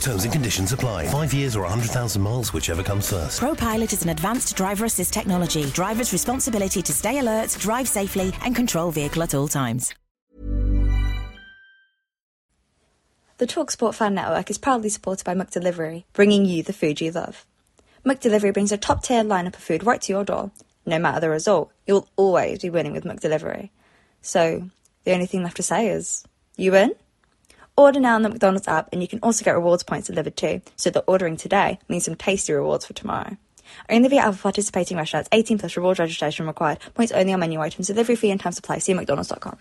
Terms and conditions apply. Five years or 100,000 miles, whichever comes first. ProPilot is an advanced driver assist technology. Driver's responsibility to stay alert, drive safely, and control vehicle at all times. The TalkSport Fan Network is proudly supported by McDelivery, bringing you the food you love. McDelivery brings a top tier lineup of food right to your door. No matter the result, you'll always be winning with McDelivery. So, the only thing left to say is, you win? Order now on the McDonald's app, and you can also get rewards points delivered too, so that ordering today means some tasty rewards for tomorrow. Only via other participating restaurants, 18 plus rewards registration required, points only on menu items, delivery fee and time supply. See mcdonalds.com.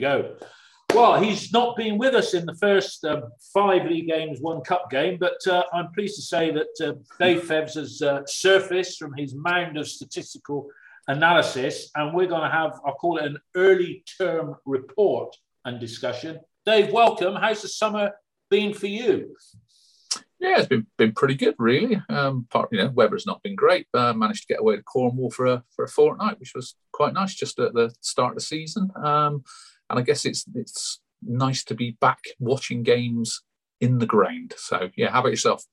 go. Well, he's not been with us in the first um, five league games, one cup game, but uh, I'm pleased to say that uh, Dave Fevs has uh, surfaced from his mound of statistical analysis, and we're going to have, I'll call it an early term report and discussion. Dave, welcome. How's the summer been for you? Yeah, it's been, been pretty good, really. Um, part, you know, weather's not been great, but I managed to get away to Cornwall for a for a fortnight, which was quite nice, just at the start of the season. Um, and I guess it's it's nice to be back watching games in the ground. So yeah, how about yourself?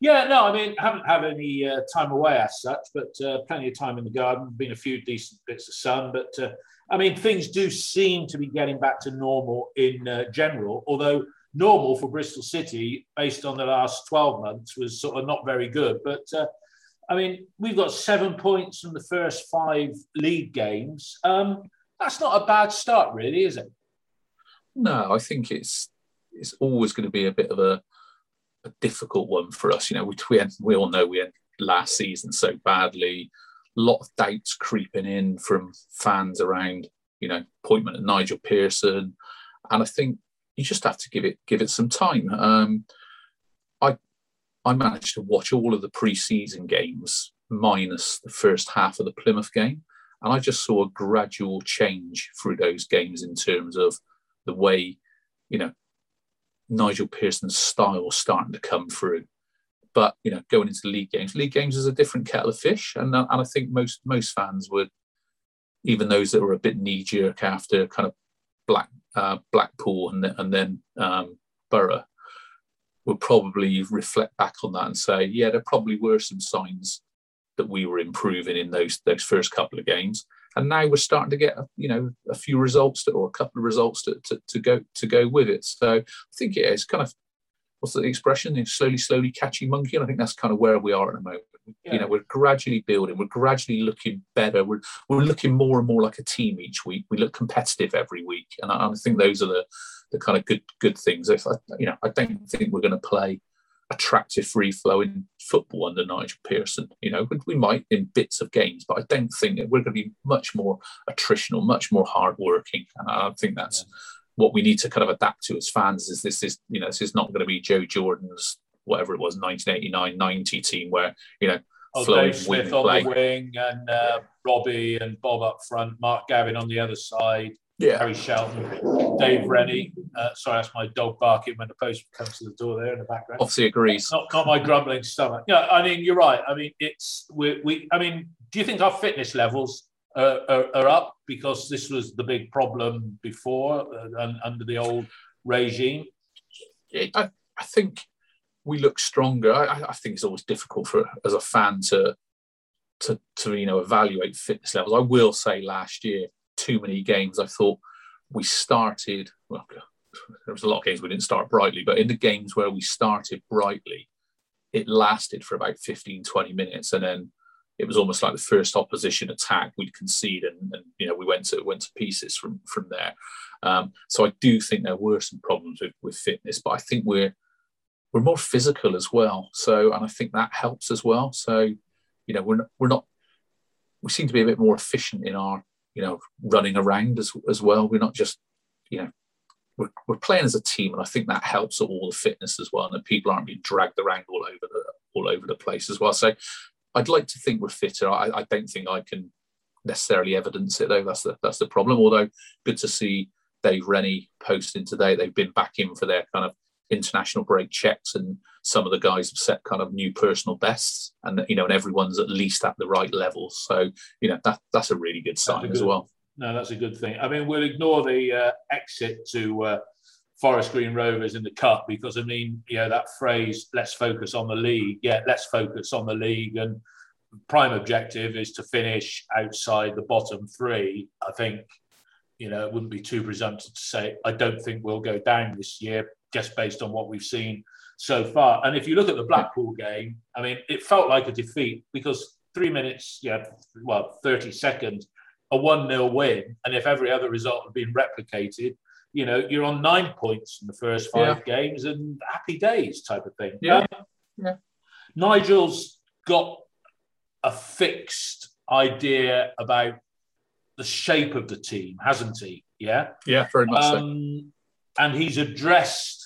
Yeah, no, I mean, haven't had any uh, time away as such, but uh, plenty of time in the garden. Been a few decent bits of sun, but uh, I mean, things do seem to be getting back to normal in uh, general. Although normal for Bristol City, based on the last twelve months, was sort of not very good. But uh, I mean, we've got seven points from the first five league games. Um, that's not a bad start, really, is it? No, I think it's it's always going to be a bit of a, a difficult one for us. You know, we we, we all know we ended last season so badly. A lot of doubts creeping in from fans around, you know, appointment of Nigel Pearson, and I think you just have to give it give it some time. Um, I I managed to watch all of the pre-season games minus the first half of the Plymouth game, and I just saw a gradual change through those games in terms of the way, you know, Nigel Pearson's style was starting to come through. But you know, going into the league games, league games is a different kettle of fish, and and I think most most fans would, even those that were a bit knee jerk after kind of Black uh, Blackpool and then, and then um, Borough, would probably reflect back on that and say, yeah, there probably were some signs that we were improving in those those first couple of games. And now we're starting to get you know a few results to, or a couple of results to, to, to, go to go with it. So i think yeah it's kind of what's the expression? It's slowly slowly catching monkey and i think that's kind of where we are at the moment. Yeah. you know we're gradually building. We're gradually looking better. We're, we're looking more and more like a team each week. We look competitive every week. And i, I think those are the the kind of good good things. If I, you know i don't think we're going to play attractive free flowing football under Nigel Pearson. You know, we might in bits of games, but I don't think that we're going to be much more attritional, much more hardworking. And I think that's yeah. what we need to kind of adapt to as fans. Is this is you know this is not going to be Joe Jordan's whatever it was 1989 90 team where you know oh, Dave Smith on play. the wing and uh, Robbie and Bob up front, Mark Gavin on the other side yeah. Gary Shelton, Dave Rennie. Uh, sorry, that's my dog barking when the postman comes to the door there in the background. Obviously agrees. Not, not my grumbling stomach. Yeah, I mean, you're right. I mean, it's we. we I mean, do you think our fitness levels are, are, are up because this was the big problem before uh, under the old regime? I, I think we look stronger. I, I think it's always difficult for as a fan to to, to you know evaluate fitness levels. I will say last year, too many games. I thought we started. Well, there was a lot of games we didn't start brightly, but in the games where we started brightly, it lasted for about 15, 20 minutes, and then it was almost like the first opposition attack we'd concede, and, and you know we went to went to pieces from from there. Um, so I do think there were some problems with, with fitness, but I think we're we're more physical as well. So and I think that helps as well. So you know we're we're not we seem to be a bit more efficient in our you know running around as as well. We're not just you know we're, we're playing as a team, and I think that helps all the fitness as well, and that people aren't being dragged around all over the all over the place as well. So I'd like to think we're fitter. I, I don't think I can necessarily evidence it though. That's the that's the problem. Although good to see Dave Rennie posting today. They've been back in for their kind of international break checks, and some of the guys have set kind of new personal bests, and you know, and everyone's at least at the right level. So you know, that that's a really good sign good, as well. No, that's a good thing. I mean, we'll ignore the uh, exit to uh, Forest Green Rovers in the cup because I mean, you know, that phrase "let's focus on the league." Yeah, let's focus on the league, and prime objective is to finish outside the bottom three. I think you know, it wouldn't be too presumptive to say I don't think we'll go down this year, just based on what we've seen so far. And if you look at the Blackpool game, I mean, it felt like a defeat because three minutes, yeah, well, 30 seconds, a 1 0 win. And if every other result had been replicated, you know, you're on nine points in the first five yeah. games and happy days type of thing. Yeah. Um, yeah. Nigel's got a fixed idea about the shape of the team, hasn't he? Yeah. Yeah, very much um, so. And he's addressed.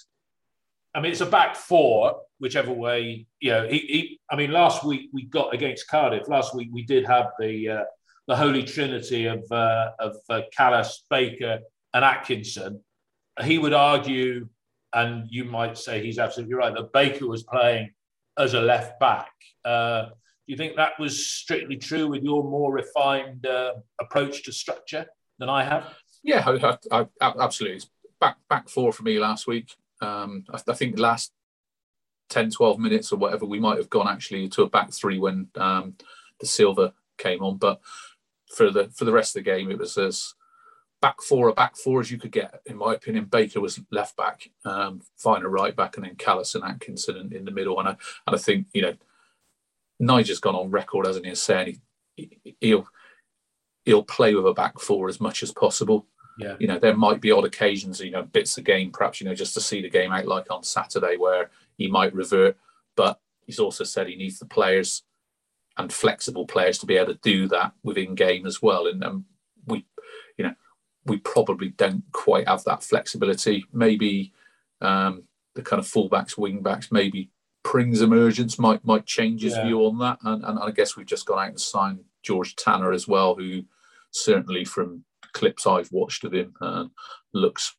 I mean, it's a back four, whichever way. You know, he, he I mean, last week we got against Cardiff. Last week we did have the uh, the holy trinity of uh, of uh, Kalas, Baker, and Atkinson. He would argue, and you might say he's absolutely right, that Baker was playing as a left back. Uh, do you think that was strictly true with your more refined uh, approach to structure than I have? Yeah, I, I, I, absolutely. Back back four for me last week. Um, I, I, think the last 10, 12 minutes or whatever, we might have gone actually to a back three when um, silver came on. But for the for the rest of the game, it was as back four, a back four as you could get, in my opinion. Baker was left back, um, Vyner right back, and then Kalas and Atkinson in, in the middle. And I, and I think, you know, Nigel's gone on record, hasn't he, saying he, he'll he'll play with a back four as much as possible. Yeah. You know, there might be odd occasions, you know, bits of game, perhaps, you know, just to see the game out like on Saturday where he might revert. But he's also said he needs the players and flexible players to be able to do that within game as well. And um, we, you know, we probably don't quite have that flexibility. Maybe um, the kind of fullbacks, wing backs, maybe Pring's emergence might might change his yeah. view on that. And, and, I guess we've just gone out and signed George Tanner as well, who certainly from clips I've watched of him uh, looks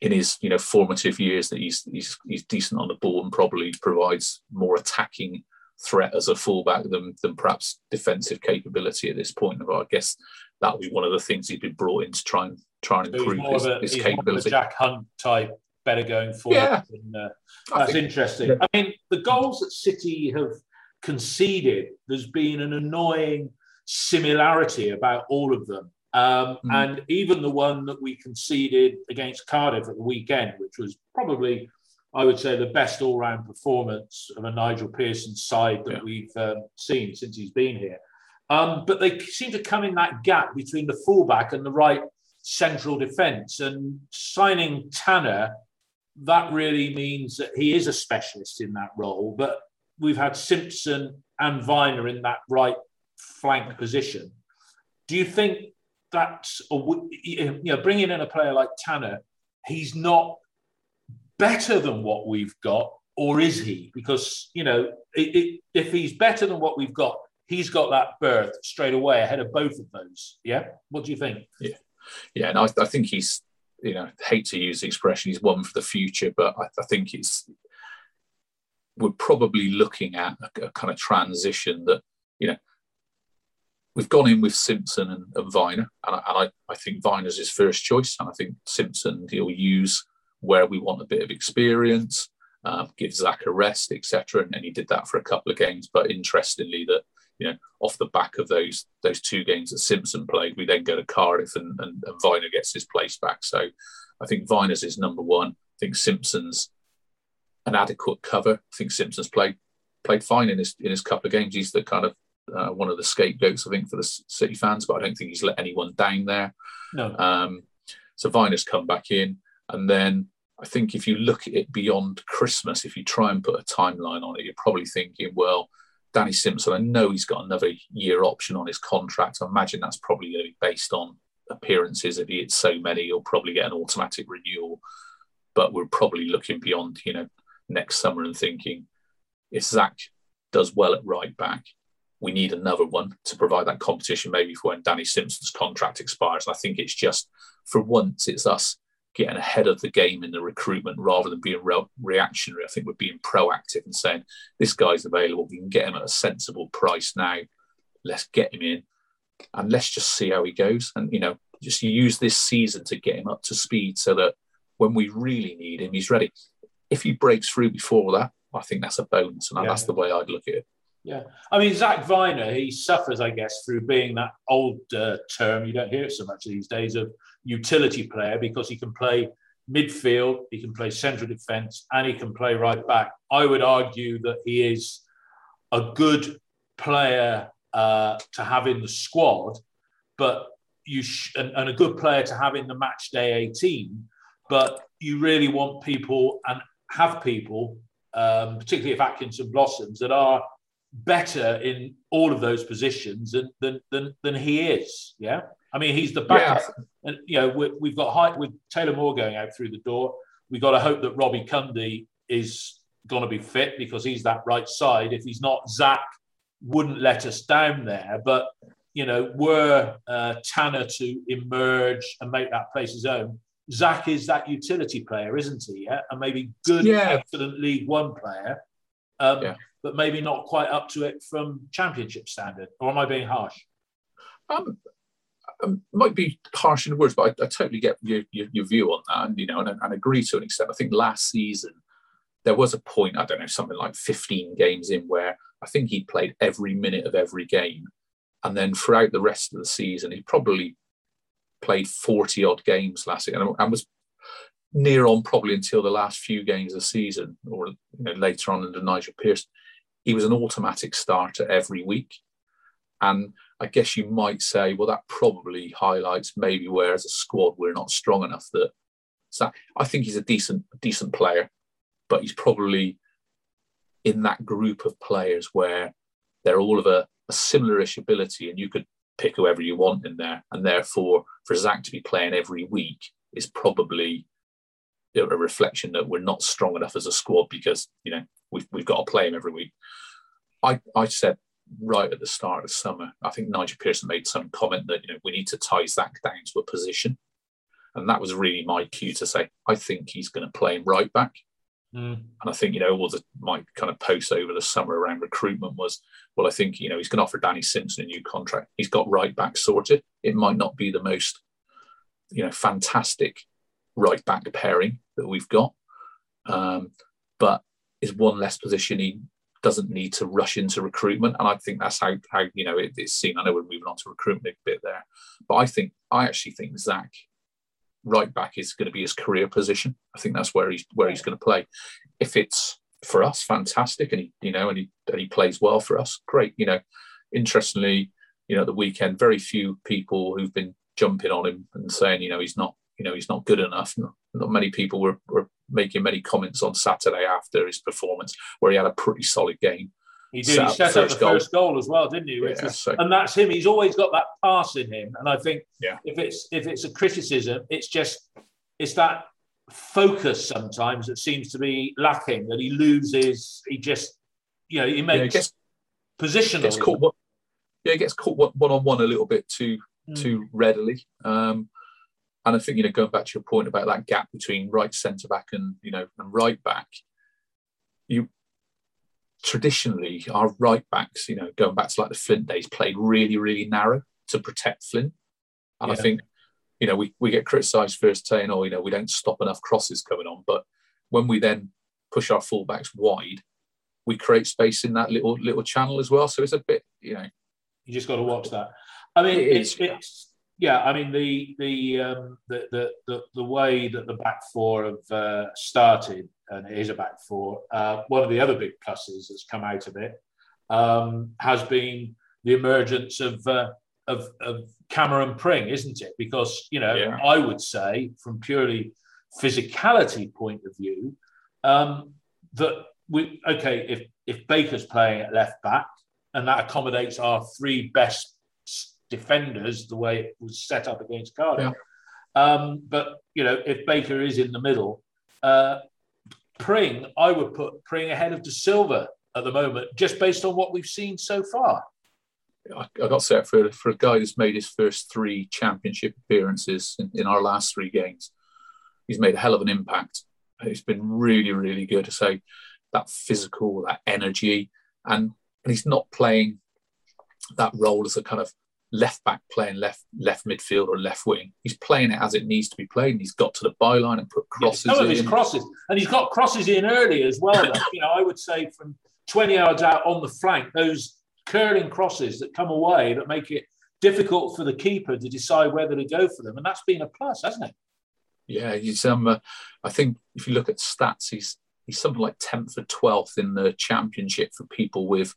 in his you know formative years that he's, he's he's decent on the ball and probably provides more attacking threat as a fullback than than perhaps defensive capability at this point. But I guess that will be one of the things he's been brought in to try and try and improve his, a, his capability. Jack Hunt type better going forward. Yeah. And, uh, that's think, interesting. Yeah. I mean, the goals that City have conceded, there's been an annoying similarity about all of them. Um, mm. And even the one that we conceded against Cardiff at the weekend, which was probably, I would say, the best all round performance of a Nigel Pearson side that yeah. we've um, seen since he's been here. Um, but they seem to come in that gap between the fullback and the right central defence. And signing Tanner that really means that he is a specialist in that role. But we've had Simpson and Vyner in that right flank position. Do you think that's a, you know bringing in a player like Tanner? He's not better than what we've got, or is he? Because you know it, it, if he's better than what we've got, he's got that berth straight away ahead of both of those. Yeah, what do you think? Yeah, yeah, and I, I think he's you know, hate to use the expression, he's one for the future, but I, I think it's we're probably looking at a, a, kind of transition that, you know, we've gone in with Simpson and, and Vyner, and, I, and I, I think Vyner's his first choice, and I think Simpson he'll use where we want a bit of experience, uh, give Zach a rest, etc. And, and, he did that for a couple of games. But interestingly, that you know, off the back of those those two games that Simpson played, we then go to Cardiff and, and, and Vyner gets his place back. So I think Vyner's is number one. I think Simpson's an adequate cover. I think Simpson's played played fine in his in his couple of games. He's the kind of uh, one of the scapegoats, I think, for the City fans, but I don't think he's let anyone down there. No. Um, so Vyner's come back in, and then I think if you look at it beyond Christmas, if you try and put a timeline on it, you're probably thinking, well, Danny Simpson, I know he's got another year option on his contract. I imagine that's probably going to be based on appearances. If he hits so many, he'll probably get an automatic renewal. But we're probably looking beyond, you know, next summer and thinking if Zach does well at right back, we need another one to provide that competition maybe for when Danny Simpson's contract expires. And I think it's just for once it's us getting ahead of the game in the recruitment rather than being re- reactionary. I think we're being proactive and saying this guy's available. We can get him at a sensible price now. Let's get him in and let's just see how he goes. And you know, just use this season to get him up to speed so that when we really need him, he's ready. If he breaks through before that, I think that's a bonus, and yeah. that's the way I'd look at it. Yeah, I mean Zach Vyner, he suffers, I guess, through being that old uh, term. You don't hear it so much these days of utility player because he can play midfield, he can play central defence, and he can play right back. I would argue that he is a good player uh, to have in the squad, but you sh- and, and a good player to have in the match day 18. But you really want people and have people, um, particularly if Atkinson blossoms, that are better in all of those positions than than than, than he is. Yeah, I mean he's the backup, yeah. and you know we, have got height with Taylor Moore going out through the door. We've got to hope that Robbie Cundy is going to be fit because he's that right side. If he's not, Zach wouldn't let us down there. But you know, were uh, Tanner to emerge and make that place his own, Zach is that utility player, isn't he? Yeah, and maybe good, yeah. excellent League One player. Um, yeah but maybe not quite up to it from championship standard? Or am I being harsh? Um, um, might be harsh in words, but I, I totally get your, your, your, view on that, and you know, and, and agree to an extent. I think last season there was a point, I don't know, something like 15 games in where I think he played every minute of every game, and then throughout the rest of the season, he probably played 40 odd games last year, and, and was near on probably until the last few games of the season, or you know, later on under Nigel Pearson he was an automatic starter every week. And I guess you might say, well, that probably highlights maybe where as a squad we're not strong enough that. So I think he's a decent, decent player, but he's probably in that group of players where they're all of a, a similar-ish ability, and you could pick whoever you want in there. And therefore, for Zach to be playing every week is probably a reflection that we're not strong enough as a squad because you know we've, we've got to play him every week. I, I said right at the start of summer, I think Nigel Pearson made some comment that you know we need to tie Zach down to a position, and that was really my cue to say I think he's going to play him right back. Mm. And I think you know all the my kind of posts over the summer around recruitment was well I think you know he's going to offer Danny Simpson a new contract. He's got right back sorted. It might not be the most you know fantastic right back pairing that we've got, um, but is one less position he doesn't need to rush into recruitment. And I think that's how, how you know, it, it's seen. I know we're moving on to recruitment a bit there, but I think, I actually think Zach right back is going to be his career position. I think that's where he's, where he's going to play. If it's for us, fantastic. And he, you know, and he, and he plays well for us. Great. You know, interestingly, you know, the weekend, very few people who've been jumping on him and saying, you know, he's not, you know, he's not good enough. Not, not many people were, were making many comments on Saturday after his performance, where he had a pretty solid game. He did. Set he set up the goal. first goal as well, didn't he? Yeah, so. And that's him. He's always got that pass in him. And I think yeah. if it's if it's a criticism, it's just it's that focus sometimes that seems to be lacking. That he loses. He just you know he makes yeah, gets, positional. Gets caught, yeah, he gets caught one on one a little bit too mm. too readily. Um, and I think you know, going back to your point about that gap between right centre back and you know and right back, you traditionally our right backs, you know, going back to like the Flint days, played really really narrow to protect Flint, and yeah. I think you know we we get criticised for saying, oh, you know, we don't stop enough crosses coming on, but when we then push our fullbacks wide, we create space in that little little channel as well. So it's a bit, you know, you just got to watch that. I mean, it's, it's yeah. I mean the the, um, the the the the way that the back four have uh, started, and it is a back four. Uh, one of the other big pluses that's come out of it um, has been the emergence of, uh, of, of Cameron Pring, isn't it? Because you know, yeah. I would say from purely physicality point of view, um, that we okay if if Baker's playing at left back and that accommodates our three best defenders the way it was set up against Cardiff. Yeah. Um, but you know, if Baker is in the middle, uh, Pring, I would put Pring ahead of De Silva at the moment, just based on what we've seen so far. I, I got set for for a guy who's made his first three championship appearances in, in, our last three games. He's made a hell of an impact. It's been really, really good to say that physical, that energy, and and he's not playing that role as a kind of left back playing left left midfield or left wing. He's playing it as it needs to be played. And he's got to the byline and put crosses. Yeah, some of his crosses, and he's got crosses in early as well. you know, I would say from 20 yards out on the flank, those curling crosses that come away that make it difficult for the keeper to decide whether to go for them, and that's been a plus, hasn't it? Yeah, he's. Um, uh, I think if you look at stats, he's he's something like 10th or 12th in the championship for people with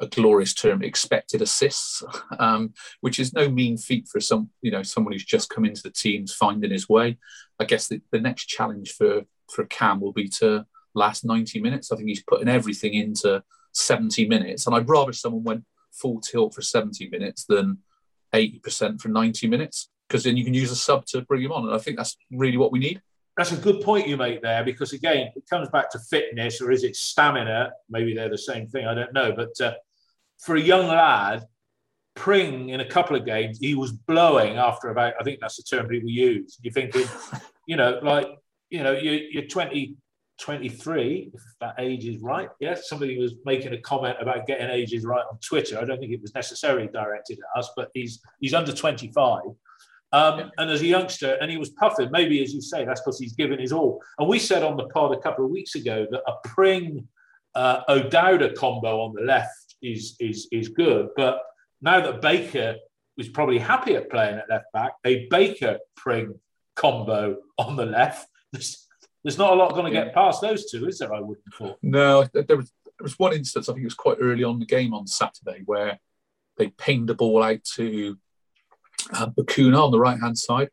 a glorious term expected assists, um, which is no mean feat for some you know someone who's just come into the teams finding his way. I guess the, the next challenge for for Cam will be to last 90 minutes. I think he's putting everything into 70 minutes. And I'd rather someone went full tilt for 70 minutes than 80% for 90 minutes, because then you can use a sub to bring him on. And I think that's really what we need. That's a good point you make there, because again, it comes back to fitness or is it stamina? Maybe they're the same thing. I don't know. But uh, for a young lad, Pring in a couple of games, he was blowing after about, I think that's the term people use. You're thinking, you know, like, you know, you're, you're 20, 23, if that age is right. Yes, somebody was making a comment about getting ages right on Twitter. I don't think it was necessarily directed at us, but he's he's under 25. Um, yeah. And as a youngster, and he was puffing, maybe as you say, that's because he's given his all. And we said on the pod a couple of weeks ago that a Pring uh, O'Dowda combo on the left is, is, is good. But now that Baker was probably happy at playing at left back, a Baker Pring combo on the left, there's there's not a lot going to get past those two, is there? I wouldn't have thought. No, there was, there was one instance, I think it was quite early on the game on Saturday, where they pinged the ball out to uh, Bacuna on the right hand side.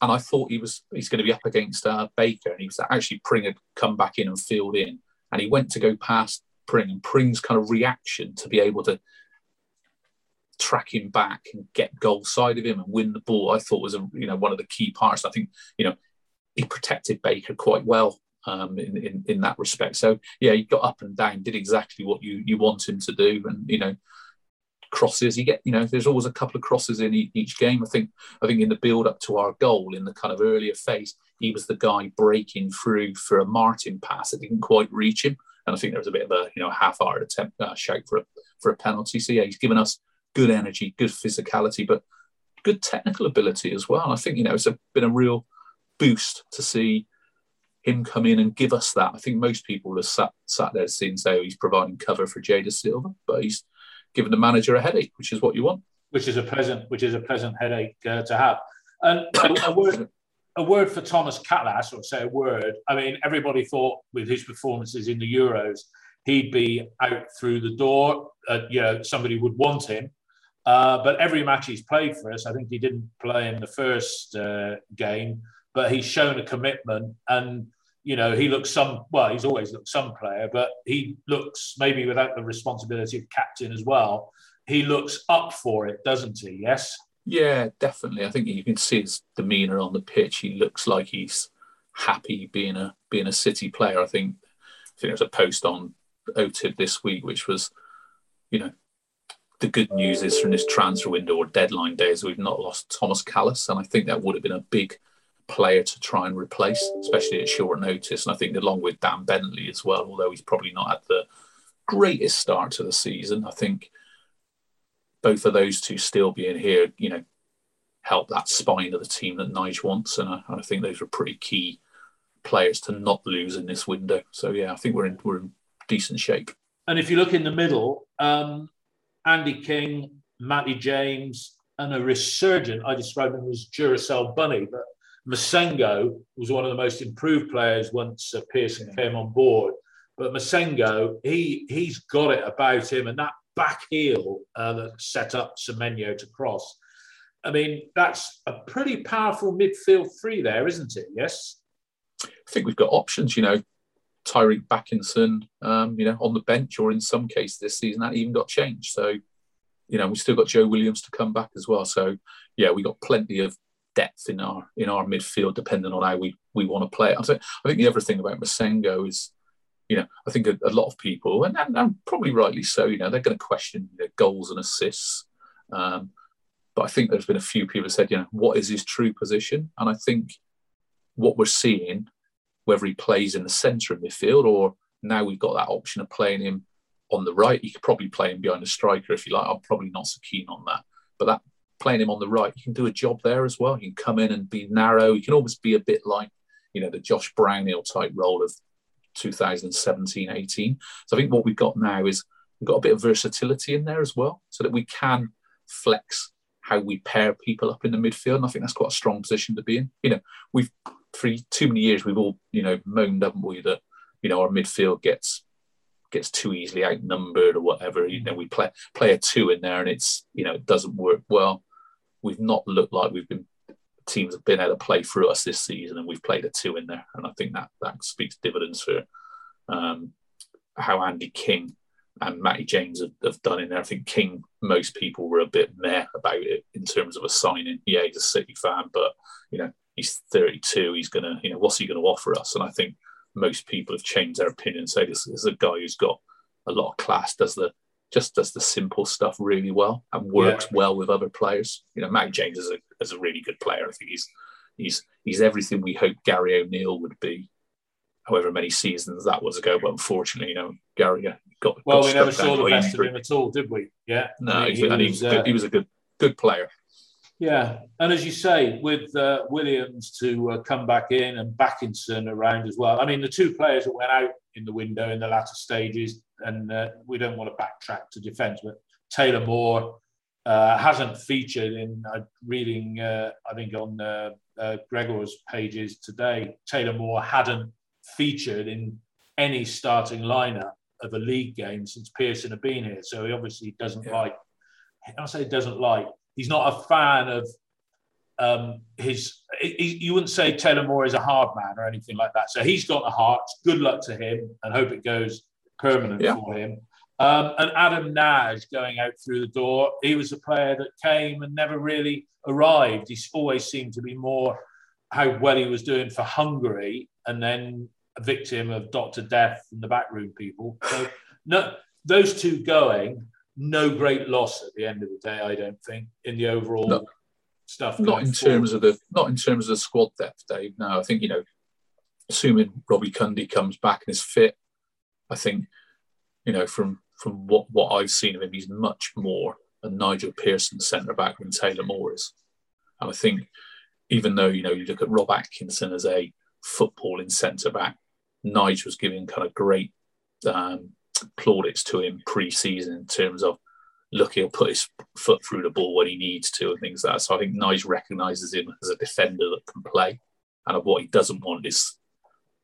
And I thought he was he's going to be up against uh, Baker, and he was actually Pring had come back in and filled in, and he went to go past Pring, and Pring's kind of reaction to be able to track him back and get goal side of him and win the ball, I thought was a you know one of the key parts. I think you know he protected Baker quite well um, in, in, in that respect. So yeah, he got up and down, did exactly what you you want him to do, and you know crosses. You get you know there's always a couple of crosses in each game. I think I think in the build up to our goal in the kind of earlier phase, he was the guy breaking through for a Martin pass that didn't quite reach him, and I think there was a bit of a you know half-hour attempt uh, shout for a for a penalty. So yeah, he's given us good energy, good physicality, but good technical ability as well. I think you know it's a, been a real boost to see him come in and give us that. I think most people have sat, sat there seeing say oh, he's providing cover for Jay Dasilva, but he's given the manager a headache, which is what you want. Which is a pleasant, which is a pleasant headache uh, to have. And a, a, word, a word for Thomas Kalas, or say a word. I mean, everybody thought with his performances in the Euros, he'd be out through the door. Uh, you know, somebody would want him. Uh, but every match he's played for us, I think he didn't play in the first uh, game but he's shown a commitment and you know he looks some well he's always looked some player but he looks maybe without the responsibility of captain as well he looks up for it doesn't he yes yeah definitely. I think you can see his demeanor on the pitch. He looks like he's happy being a being a city player. I think i think there was a post on otib this week which was you know the good news is from this transfer window or deadline days we've not lost thomas kalas and i think that would have been a big player to try and replace, especially at short notice. And I think along with Dan Bentley as well, although he's probably not had the greatest start to the season, I think both of those two still being here, you know, help that spine of the team that Nige wants. And I, I think those are pretty key players to not lose in this window. So yeah, I think we're in we're in decent shape. And if you look in the middle, um, Andy King, Matty James, and a resurgent, I described him as Duracell Bunny, but Massengo was one of the most improved players once uh, Pearson yeah. came on board. But Massengo, he he's got it about him, and that back heel uh, that set up Semenyo to cross. I mean, that's a pretty powerful midfield three there, isn't it? Yes. I think we've got options. You know, Tyreeq Bakinson, um, you know, on the bench, or in some case this season that even got changed. So, you know, we've still got Joe Williams to come back as well. So, yeah, we got plenty of depth in our in our midfield, depending on how we we want to play it. I think I think the other thing about Massengo is, you know, I think a, a lot of people, and, and, and, probably rightly so, you know, they're going to question you know, goals and assists. Um, but I think there's been a few people who said, you know, what is his true position? And I think what we're seeing, whether he plays in the centre of midfield or now we've got that option of playing him on the right, he could probably play him behind a striker if you like. I'm probably not so keen on that. But that playing him on the right, you can do a job there as well. You can come in and be narrow. You can almost be a bit like, you know, the Josh Brownhill type role of 2017 18. So I think what we've got now is we've got a bit of versatility in there as well, so that we can flex how we pair people up in the midfield. And I think that's quite a strong position to be in. You know, we've for too many years we've all, you know, moaned, haven't we, that, you know, our midfield gets gets too easily outnumbered or whatever. You know, we play play a two in there and it's, you know, it doesn't work well. We've not looked like we've been teams have been able to play through us this season and we've played a two in there. And I think that that speaks dividends for um, how Andy King and Matty James have, have, done in there. I think King, most people were a bit meh about it in terms of a signing. Yeah, he's a City fan, but you know he's 32. He's gonna, you know, what's he to offer us? And I think most people have changed their opinion. Say this, this is a guy who's got a lot of class. Does the just does the simple stuff really well and works yeah. well with other players. You know, Matty James is a is a really good player. I think he's he's he's everything we hoped Gary O'Neill would be however many seasons that was ago. But unfortunately, you know, Gary got well. Got we never saw the best of him at all, did we? Yeah. No, I mean, he, he, was, uh, he, was, a good good player. Yeah, and as you say, with uh, Williams to uh, come back in and Bakinson around as well. I mean, the two players that went out in the window in the latter stages, and uh, we don't want to backtrack to defence, but Taylor Moore uh, hasn't featured in uh, reading, uh, I think, on Gregor's pages today. Taylor Moore hadn't featured in any starting lineup of a league game since Pearson had been here. So he obviously doesn't yeah. like, I say doesn't like, he's not a fan of um, his, he, you wouldn't say Taylor Moore is a hard man or anything like that. So he's got a heart. Good luck to him and hope it goes permanent yeah. for him. Um, and Adam Nagy going out through the door, he was a player that came and never really arrived. He always seemed to be more how well he was doing for Hungary and then a victim of Dr. Death and the backroom people. So no, those two going, no great loss at the end of the day, I don't think, in the overall no, stuff. Not in forward. terms of the not in terms of the squad depth, Dave. No, I think you know, assuming Robbie Cundy comes back and is fit, I think you know from from what what I've seen of him, he's much more a Nigel Pearson centre back than Taylor Moore is. And I think even though you know you look at Rob Atkinson as a footballing centre back, Nigel was giving kind of great um, plaudits to him pre-season in terms of look, he'll put his foot through the ball when he needs to and things like that. So I think Nigel recognises him as a defender that can play. And what he doesn't want is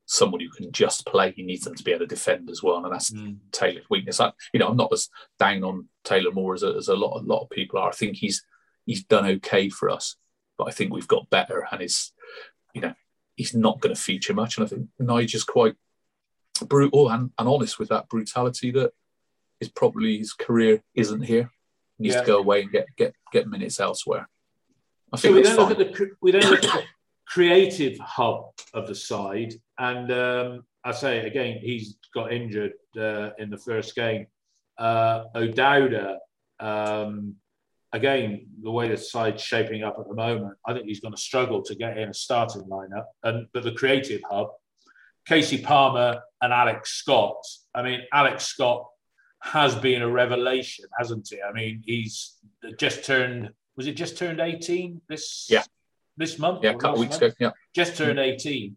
someone who can just play. He needs them to be able to defend as well, and that's mm. Taylor's weakness. I, you know, I'm not as down on Taylor Moore as a, as a lot a lot of people are. I think he's he's done okay for us, but I think we've got better, and it's you know he's not going to feature much. And I think Nigel's quite brutal and, and honest with that brutality that is probably his career isn't here. He needs yeah. to go away and get get get minutes elsewhere. I think so we don't fine. look at the we don't look at the creative hub of the side, and um, I say again, he's got injured uh, in the first game. Uh, O'Dowda um, again, the way the side's shaping up at the moment, I think he's going to struggle to get in a starting lineup. And but the creative hub, Kasey Palmer and Alex Scott. I mean, Alex Scott has been a revelation, hasn't he? I mean, he's just turned. Was it just turned eighteen this? Yeah. This month. Yeah, a couple weeks month? ago. Yeah. Just turned eighteen,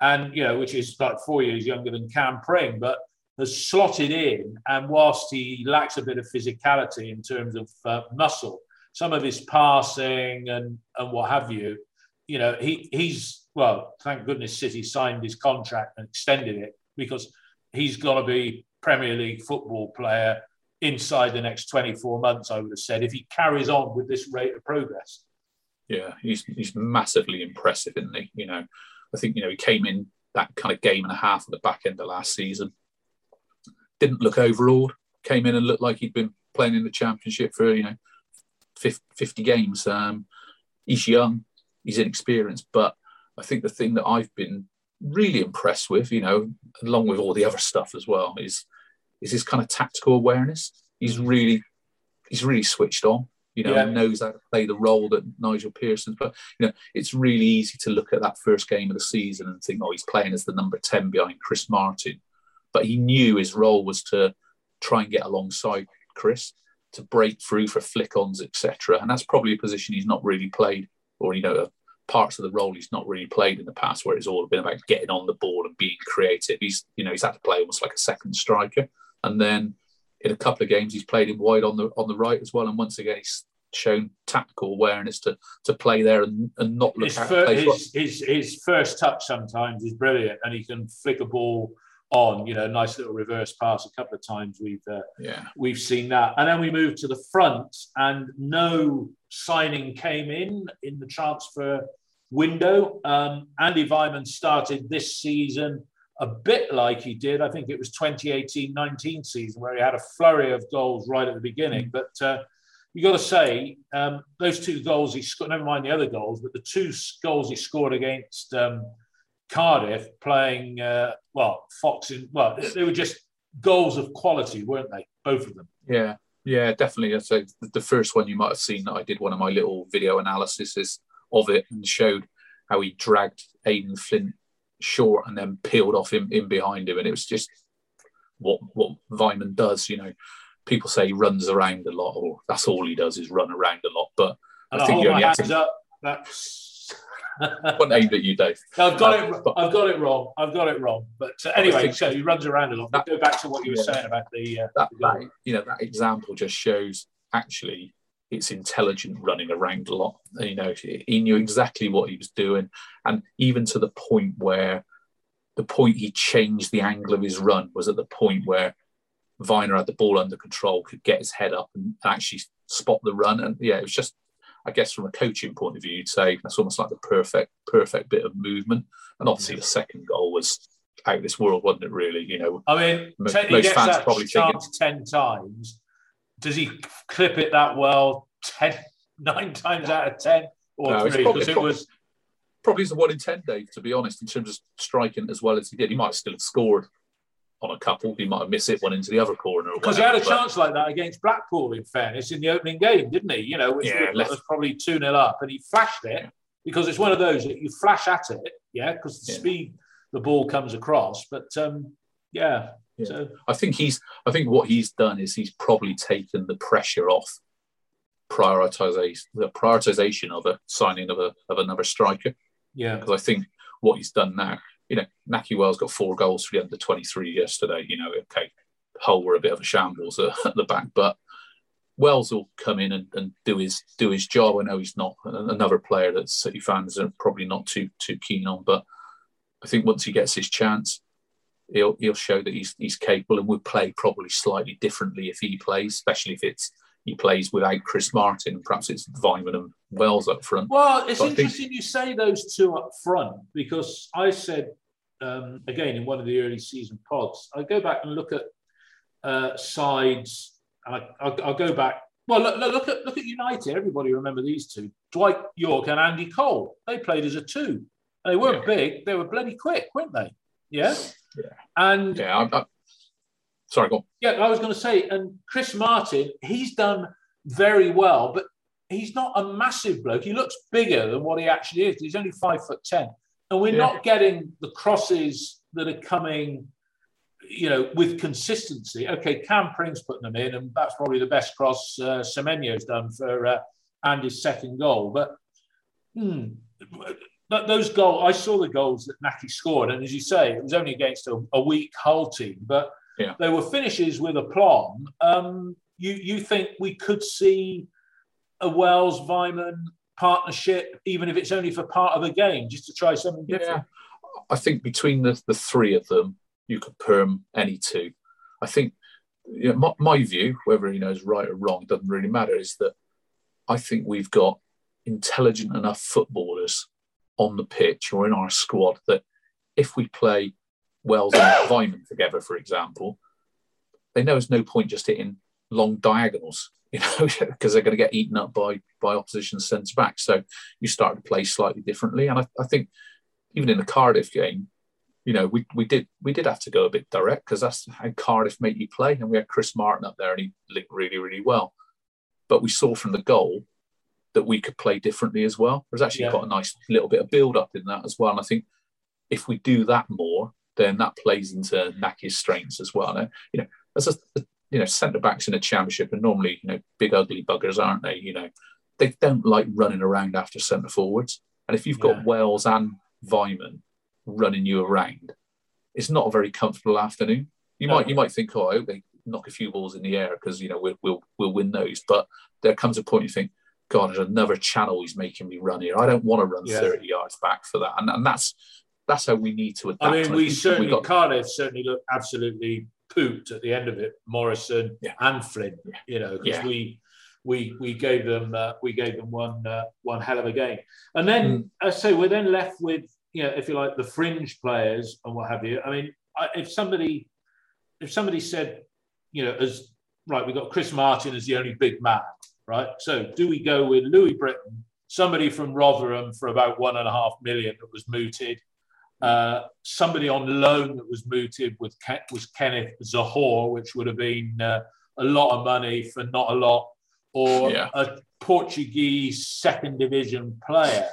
and you know, which is like four years younger than Cam Pring, but has slotted in, and whilst he lacks a bit of physicality in terms of uh, muscle, some of his passing and and what have you, you know, he he's well, thank goodness City signed his contract and extended it because he's got to be Premier League football player inside the next 24 months, I would have said, if he carries on with this rate of progress. Yeah, he's he's massively impressive, isn't he? You know, I think you know he came in that kind of game and a half at the back end of last season. Didn't look overawed. Came in and looked like he'd been playing in the championship for you know 50 games. Um, he's young, he's inexperienced, but I think the thing that I've been really impressed with, you know, along with all the other stuff as well, is is his kind of tactical awareness. He's mm. really he's really switched on. You know, yeah. knows how to play the role that Nigel Pearson's. But you know, it's really easy to look at that first game of the season and think, oh, he's playing as the number ten behind Chris Martin. But he knew his role was to try and get alongside Chris to break through for flick-ons, etc. And that's probably a position he's not really played, or you know, parts of the role he's not really played in the past, where it's all been about getting on the ball and being creative. He's you know he's had to play almost like a second striker, and then in a couple of games he's played him wide on the on the right as well. And once again he's shown tactical awareness to to play there and, and not look his, fir- his, his, his first touch sometimes is brilliant, and he can flick a ball on. You know, nice little reverse pass. A couple of times we've uh, yeah we've seen that, and then we moved to the front, and no signing came in in the transfer window. Um, Andy Weimann started this season a bit like he did, I think it was 2018 19 season, where he had a flurry of goals right at the beginning. But uh, you got to say, um, those two goals he scored, never mind the other goals, but the two goals he scored against um, Cardiff playing, uh, well, Fox, in, well, they were just goals of quality, weren't they? Both of them. Yeah, yeah, definitely. So the first one you might have seen that I did one of my little video analyses of it and showed how he dragged Aden Flint short and then peeled off him in behind him. And it was just what what Weimann does, you know. People say he runs around a lot, or that's all he does is run around a lot. But and I think you only have to. Up. That's what aimed at you, Dave. I've got um, it. But, I've got it wrong. I've got it wrong. But uh, anyway, so he runs around a lot. That, go back to what you were yeah, saying about the, uh, that, that, you know, that example just shows actually it's intelligent running around a lot. You know, he knew exactly what he was doing, and even to the point where the point he changed the angle of his run was at the point where Vyner had the ball under control, could get his head up and actually spot the run. And yeah, it was just, I guess, from a coaching point of view, you'd say that's almost like the perfect, perfect bit of movement. And obviously, the second goal was out of this world, wasn't it? Really, you know. I mean, most, most fans probably chance thinking, ten times does he clip it that well? Ten, nine times out of ten, or no, three? Because it was probably is a one in ten, Dave. To be honest, in terms of striking as well as he did, he might still have scored on a couple. He might have missed it one into the other corner. Because he had a but... chance like that against Blackpool, in fairness, in the opening game, didn't he? You know, which yeah, was probably 2 0 up, and he flashed it yeah. because it's one of those that you flash at it, yeah, because the yeah. speed the ball comes across. But um, yeah, yeah. So I think he's. I think what he's done is he's probably taken the pressure off prioritization, the prioritization of a signing of a of another striker. Yeah, because I think what he's done now, you know, Nahki Wells got four goals for the under twenty three yesterday. You know, okay, Hull were a bit of a shambles at the back, but Wells will come in and, and, do his do his job. I know he's not another player that City fans are probably not too too keen on, but I think once he gets his chance, he'll he'll show that he's he's capable and would play probably slightly differently if he plays, especially if it's he plays without Chris Martin. Perhaps it's Weimann and Wells up front. Well, it's but interesting think... you say those two up front because I said um, again in one of the early season pods, I go back and look at uh, sides. I, will go back. Well, look, look, at look at United. Everybody remember these two: Dwight Yorke and Andy Cole. They played as a two. They weren't yeah. big. They were bloody quick, weren't they? Yeah. Yeah. And yeah, I'm, I'm, sorry, go on. Yeah, I was going to say, and Chris Martin, he's done very well, but he's not a massive bloke. He looks bigger than what he actually is. He's only five foot ten, and we're yeah. not getting the crosses that are coming. You know, with consistency. Okay, Cam Pring's putting them in, and that's probably the best cross uh, Semenyo's done for uh, Andy's second goal. But hmm, but those goals, I saw the goals that Nahki scored, and as you say, it was only against a, a weak Hull team. But Yeah. They were finishes with aplomb. Um, you you think we could see a Wells Weimann partnership, even if it's only for part of a game, just to try something different? Yeah. I think between the, the three of them, you could perm any two. I think you know, my, my view, whether you know is right or wrong, doesn't really matter, is that I think we've got intelligent enough footballers on the pitch or in our squad that if we play Wells and Weimann together, for example, they know there's no point just hitting long diagonals, you know, because they're going to get eaten up by by opposition centre back. So you start to play slightly differently, and I, I think even in the Cardiff game, you know, we, we did we did have to go a bit direct because that's how Cardiff make you play, and we had Chris Martin up there, and he linked really really well. But we saw from the goal that we could play differently as well. There's actually Yeah. got a nice little bit of build up in that as well, and I think if we do that more, then that plays into Nahki's strengths as well. And, you know, as a you know centre backs in a championship are normally you know big ugly buggers, aren't they? You know, they don't like running around after centre forwards, and if you've got Yeah. Wells and Weimann running you around, it's not a very comfortable afternoon. You No. might you might think, oh, I hope they knock a few balls in the air because you know we'll, we'll we'll win those. But there comes a point you think, God, there's another channel he's making me run here. I don't want to run Yeah. 30 yards back for that, and, and that's that's how we need to adapt. I mean, we certainly got Cardiff certainly looked absolutely pooped at the end of it. Morrison Yeah. and Flint, you know, because Yeah. we we we gave them uh, we gave them one uh, one hell of a game, and then I say we're then left with you know if you like the fringe players and what have you. I mean, I, if somebody if somebody said you know as right we've got Chris Martin as the only big man, right? So do we go with Louis Britton, somebody from Rotherham for about one and a half million that was mooted? Uh, somebody on loan that was mooted with was Kenneth Zohore, which would have been uh, a lot of money for not a lot, or Yeah. a Portuguese second division player.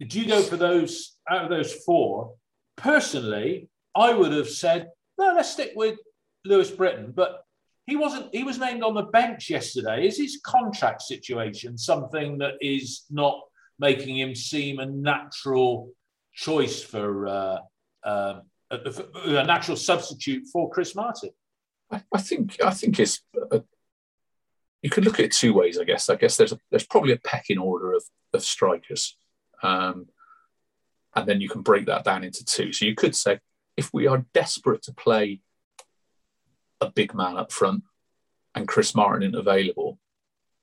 Did you go for those out of those four? Personally, I would have said no. Let's stick with Louis Britton, but he wasn't. He was named on the bench yesterday. Is his contract situation something that is not making him seem a natural choice for uh, um, a, a natural substitute for Chris Martin? I, I think I think it's uh, you could look at it two ways. I guess. I guess there's a, there's probably a pecking order of of strikers, um, and then you can break that down into two. So you could say if we are desperate to play a big man up front and Chris Martin isn't available,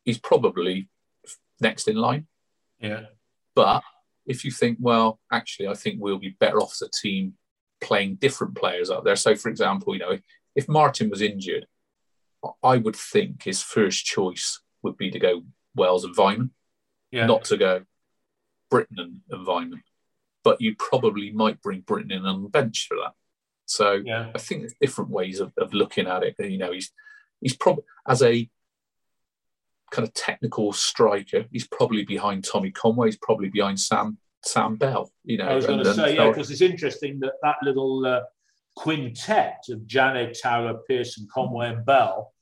he's probably next in line. Yeah, But if you think, well, actually, I think we'll be better off as a team playing different players up there. So, for example, you know, if Martin was injured, I would think his first choice would be to go Wells and Weimann, yeah, not to go Britton and, Weimann. But you probably might bring Britton in on the bench for that. So yeah. I think there's different ways of, of looking at it. You know, he's he's probably as a kind of technical striker, he's probably behind Tommy Conway. He's probably behind Sam Sam Bell. You know, I was going to say, yeah, because it's interesting that that little uh, quintet of Janet, Towler, Pearson, Conway, and Bell,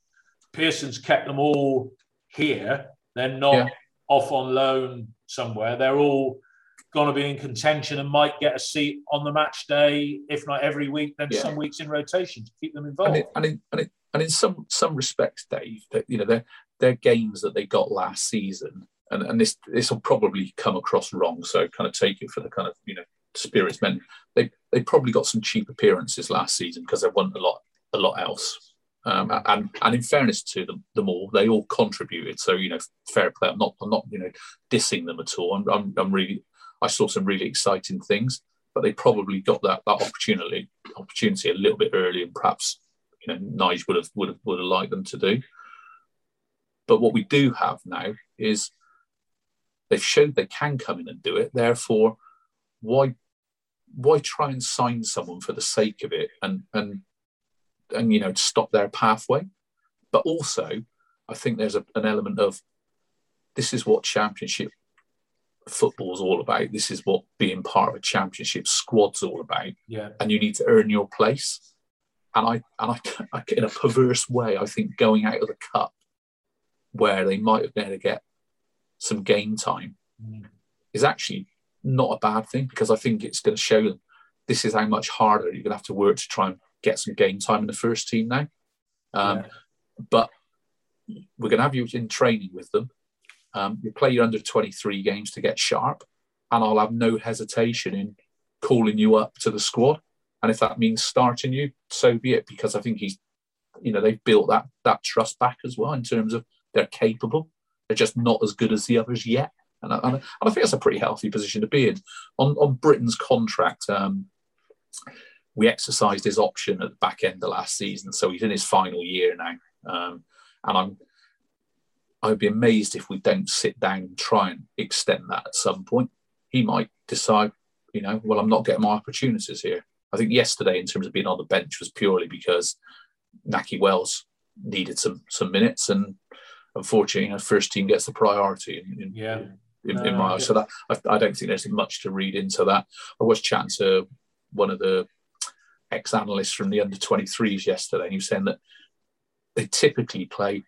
Pearson's kept them all here. They're not Yeah. off on loan somewhere. They're all going to be in contention and might get a seat on the match day, if not every week, then Yeah. some weeks in rotation to keep them and, involved. it, and, in, and, it, and in some some respects, Dave, that you know they're they're games that they got last season, and, and this this will probably come across wrong. So kind of take it for the kind of you know spirits meant. They they probably got some cheap appearances last season because there wasn't a lot a lot else. Um, and and in fairness to them, them all, they all contributed. So you know, fair play. I'm not I'm not you know dissing them at all. I'm I'm, I'm really I saw some really exciting things, but they probably got that that opportunity opportunity a little bit early, and perhaps you know Nige would have would have would have liked them to do. But what we do have now is they've showed they can come in and do it. Therefore, why why try and sign someone for the sake of it and and and you know stop their pathway? But also, I think there's a, an element of this is what championship football is all about. This is what being part of a championship squad's all about yeah, and you need to earn your place. And I, and I, I, in a perverse way, I think going out of the cup, where they might have been able to get some game time, Mm. is actually not a bad thing because I think it's going to show them this is how much harder you're going to have to work to try and get some game time in the first team now. Um, yeah. But we're going to have you in training with them. Um, you play your under 23 games to get sharp, and I'll have no hesitation in calling you up to the squad. And if that means starting you, so be it, because I think he's, you know, they've built that that trust back as well in terms of they're capable. They're just not as good as the others yet. And I, and I think that's a pretty healthy position to be in. On, on Britton's contract, um, we exercised his option at the back end of last season, so he's in his final year now. Um, and I'm I'd be amazed if we don't sit down and try and extend that at some point. He might decide, you know, well, I'm not getting my opportunities here. I think yesterday, in terms of being on the bench, was purely because Nahki Wells needed some some minutes, and unfortunately, you know, first team gets the priority. In, in, yeah. In, in my eyes, so that I, I, don't think there's much to read into that. I was chatting to one of the ex-analysts from the under 23s yesterday, and he was saying that they typically play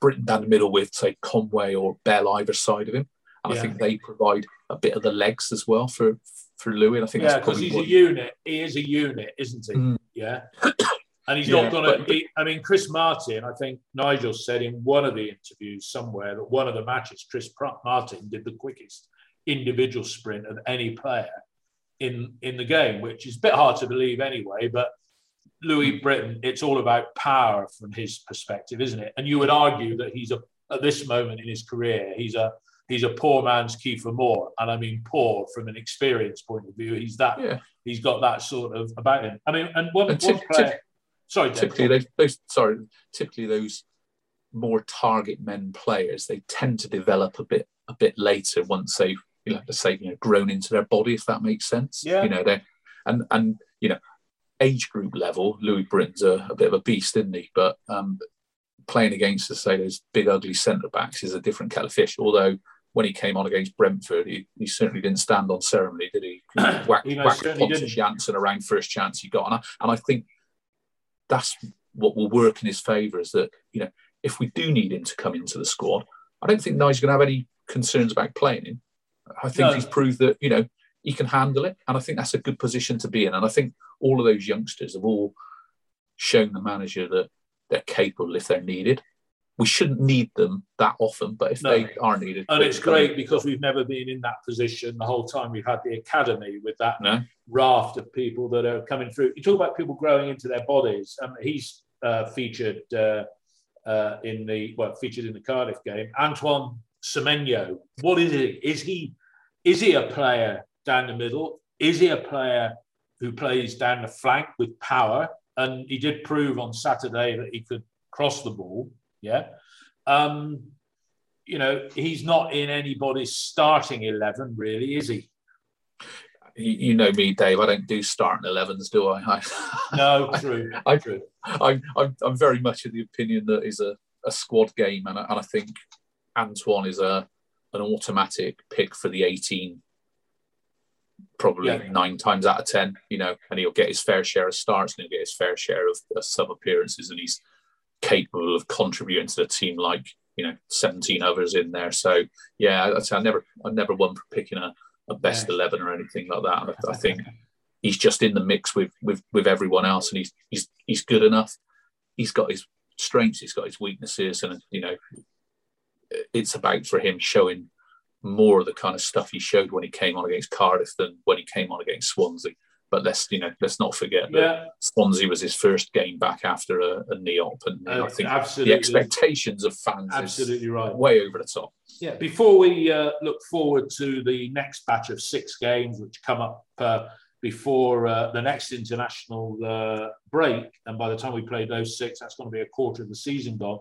Britton down the middle with, say, Conway or Bell either side of him. And yeah. I think they provide a bit of the legs as well for for Louis. And I think yeah, because he's what... a unit. He is a unit, isn't he? Mm. Yeah. And he's yeah, not going to. I mean, Chris Martin. I think Nigel said in one of the interviews somewhere that one of the matches, Chris Martin did the quickest individual sprint of any player in in the game, which is a bit hard to believe anyway. But Louis Britton, it's all about power from his perspective, isn't it? And you would argue that he's a at this moment in his career, he's a he's a poor man's Kiefer Moore, and I mean poor from an experience point of view. He's that yeah. he's got that sort of about him. I mean, and one, and one player. Sorry, typically those, those sorry, typically those more target men players they tend to develop a bit a bit later once they've you know let's say you know grown into their body if that makes sense. Yeah. You know they and and you know age group level Louis Britton's a, a bit of a beast, isn't he? But um, playing against say those big ugly centre backs is a different kettle of fish. Although when he came on against Brentford, he, he certainly didn't stand on ceremony, did he? he whacked, he whacked Pontus Jansson around first chance he got. And I, and I think that's what will work in his favour is that, you know, if we do need him to come into the squad, I don't think Nigel's going to have any concerns about playing him. I think no. he's proved that, you know, he can handle it. And I think that's a good position to be in. And I think all of those youngsters have all shown the manager that they're capable if they're needed we shouldn't need them that often, but if no. they are needed, and it's great because we've never been in that position the whole time we've had the academy with that no. raft of people that are coming through. You talk about people growing into their bodies. Um, he's uh, featured uh, uh, in the well, featured in the Cardiff game. Antoine Semenyo. What is he? Is he is he a player down the middle? Is he a player who plays down the flank with power? And he did prove on Saturday that he could cross the ball. Yeah. Um, you know, he's not in anybody's starting 11, really, is he? You know me, Dave. I don't do starting 11s, do I? I no, true. I, true. I'm, I'm, I'm very much of the opinion that is a, a squad game, and I, and I think Antoine is a an automatic pick for the 18 probably yeah. nine times out of ten, you know, and he'll get his fair share of starts and he'll get his fair share of, of sub appearances, and he's capable of contributing to the team like you know 17 others in there. So yeah, I'd say I never I never won for picking a, a best yeah. 11 or anything like that. I, I, think he's just in the mix with with with everyone else, and he's he's he's good enough. He's got his strengths, he's got his weaknesses, and you know it's about for him showing more of the kind of stuff he showed when he came on against Cardiff than when he came on against Swansea. But let's you know let's not forget that yeah. Swansea was his first game back after a, a knee op, and uh, I think absolutely. the expectations of fans absolutely right, way over the top. Yeah. Before we uh, look forward to the next batch of six games, which come up uh, before uh, the next international uh, break, and by the time we play those six, that's going to be a quarter of the season gone.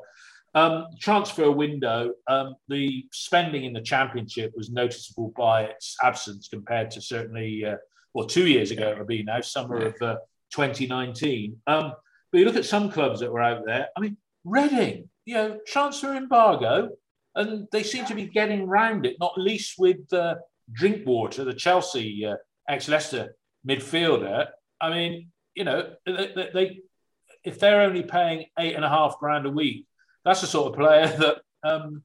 Um, transfer window, um, the spending in the championship was noticeable by its absence compared to certainly uh, well, two years ago it would be now, summer yeah. of uh, 2019. Um, but you look at some clubs that were out there. I mean, Reading, you know, transfer embargo, and they seem to be getting round it, not least with uh, Drinkwater, the Chelsea uh, ex-Leicester midfielder. I mean, you know, they, they, if they're only paying eight and a half grand a week, that's the sort of player that um,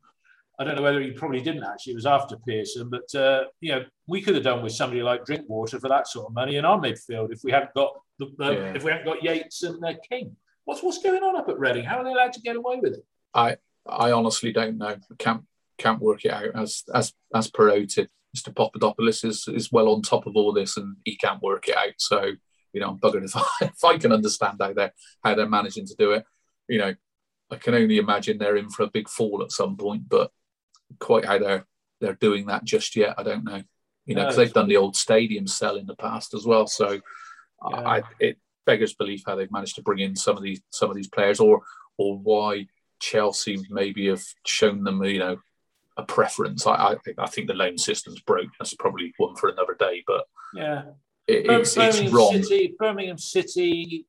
I don't know whether he probably didn't actually. It was after Pearson, but uh, you know we could have done with somebody like Drinkwater for that sort of money in our midfield if we hadn't got the, uh, yeah. if we hadn't got Yates and uh, King. What's what's going on up at Reading? How are they allowed to get away with it? I I honestly don't know. Can't can't work it out as as as per OTID. Mr. Papadopoulos is is well on top of all this and he can't work it out. So you know I'm buggered if I if I can understand how they're how they're managing to do it. You know I can only imagine they're in for a big fall at some point, but quite how they're they're doing that just yet, I don't know. You know, because no, they've done the old stadium sell in the past as well. So yeah. I, it beggars belief how they've managed to bring in some of these some of these players, or or why Chelsea maybe have shown them, you know, a preference. I I, I think the loan system's broke. That's probably one for another day. But yeah, it, it's, it's wrong. City, Birmingham City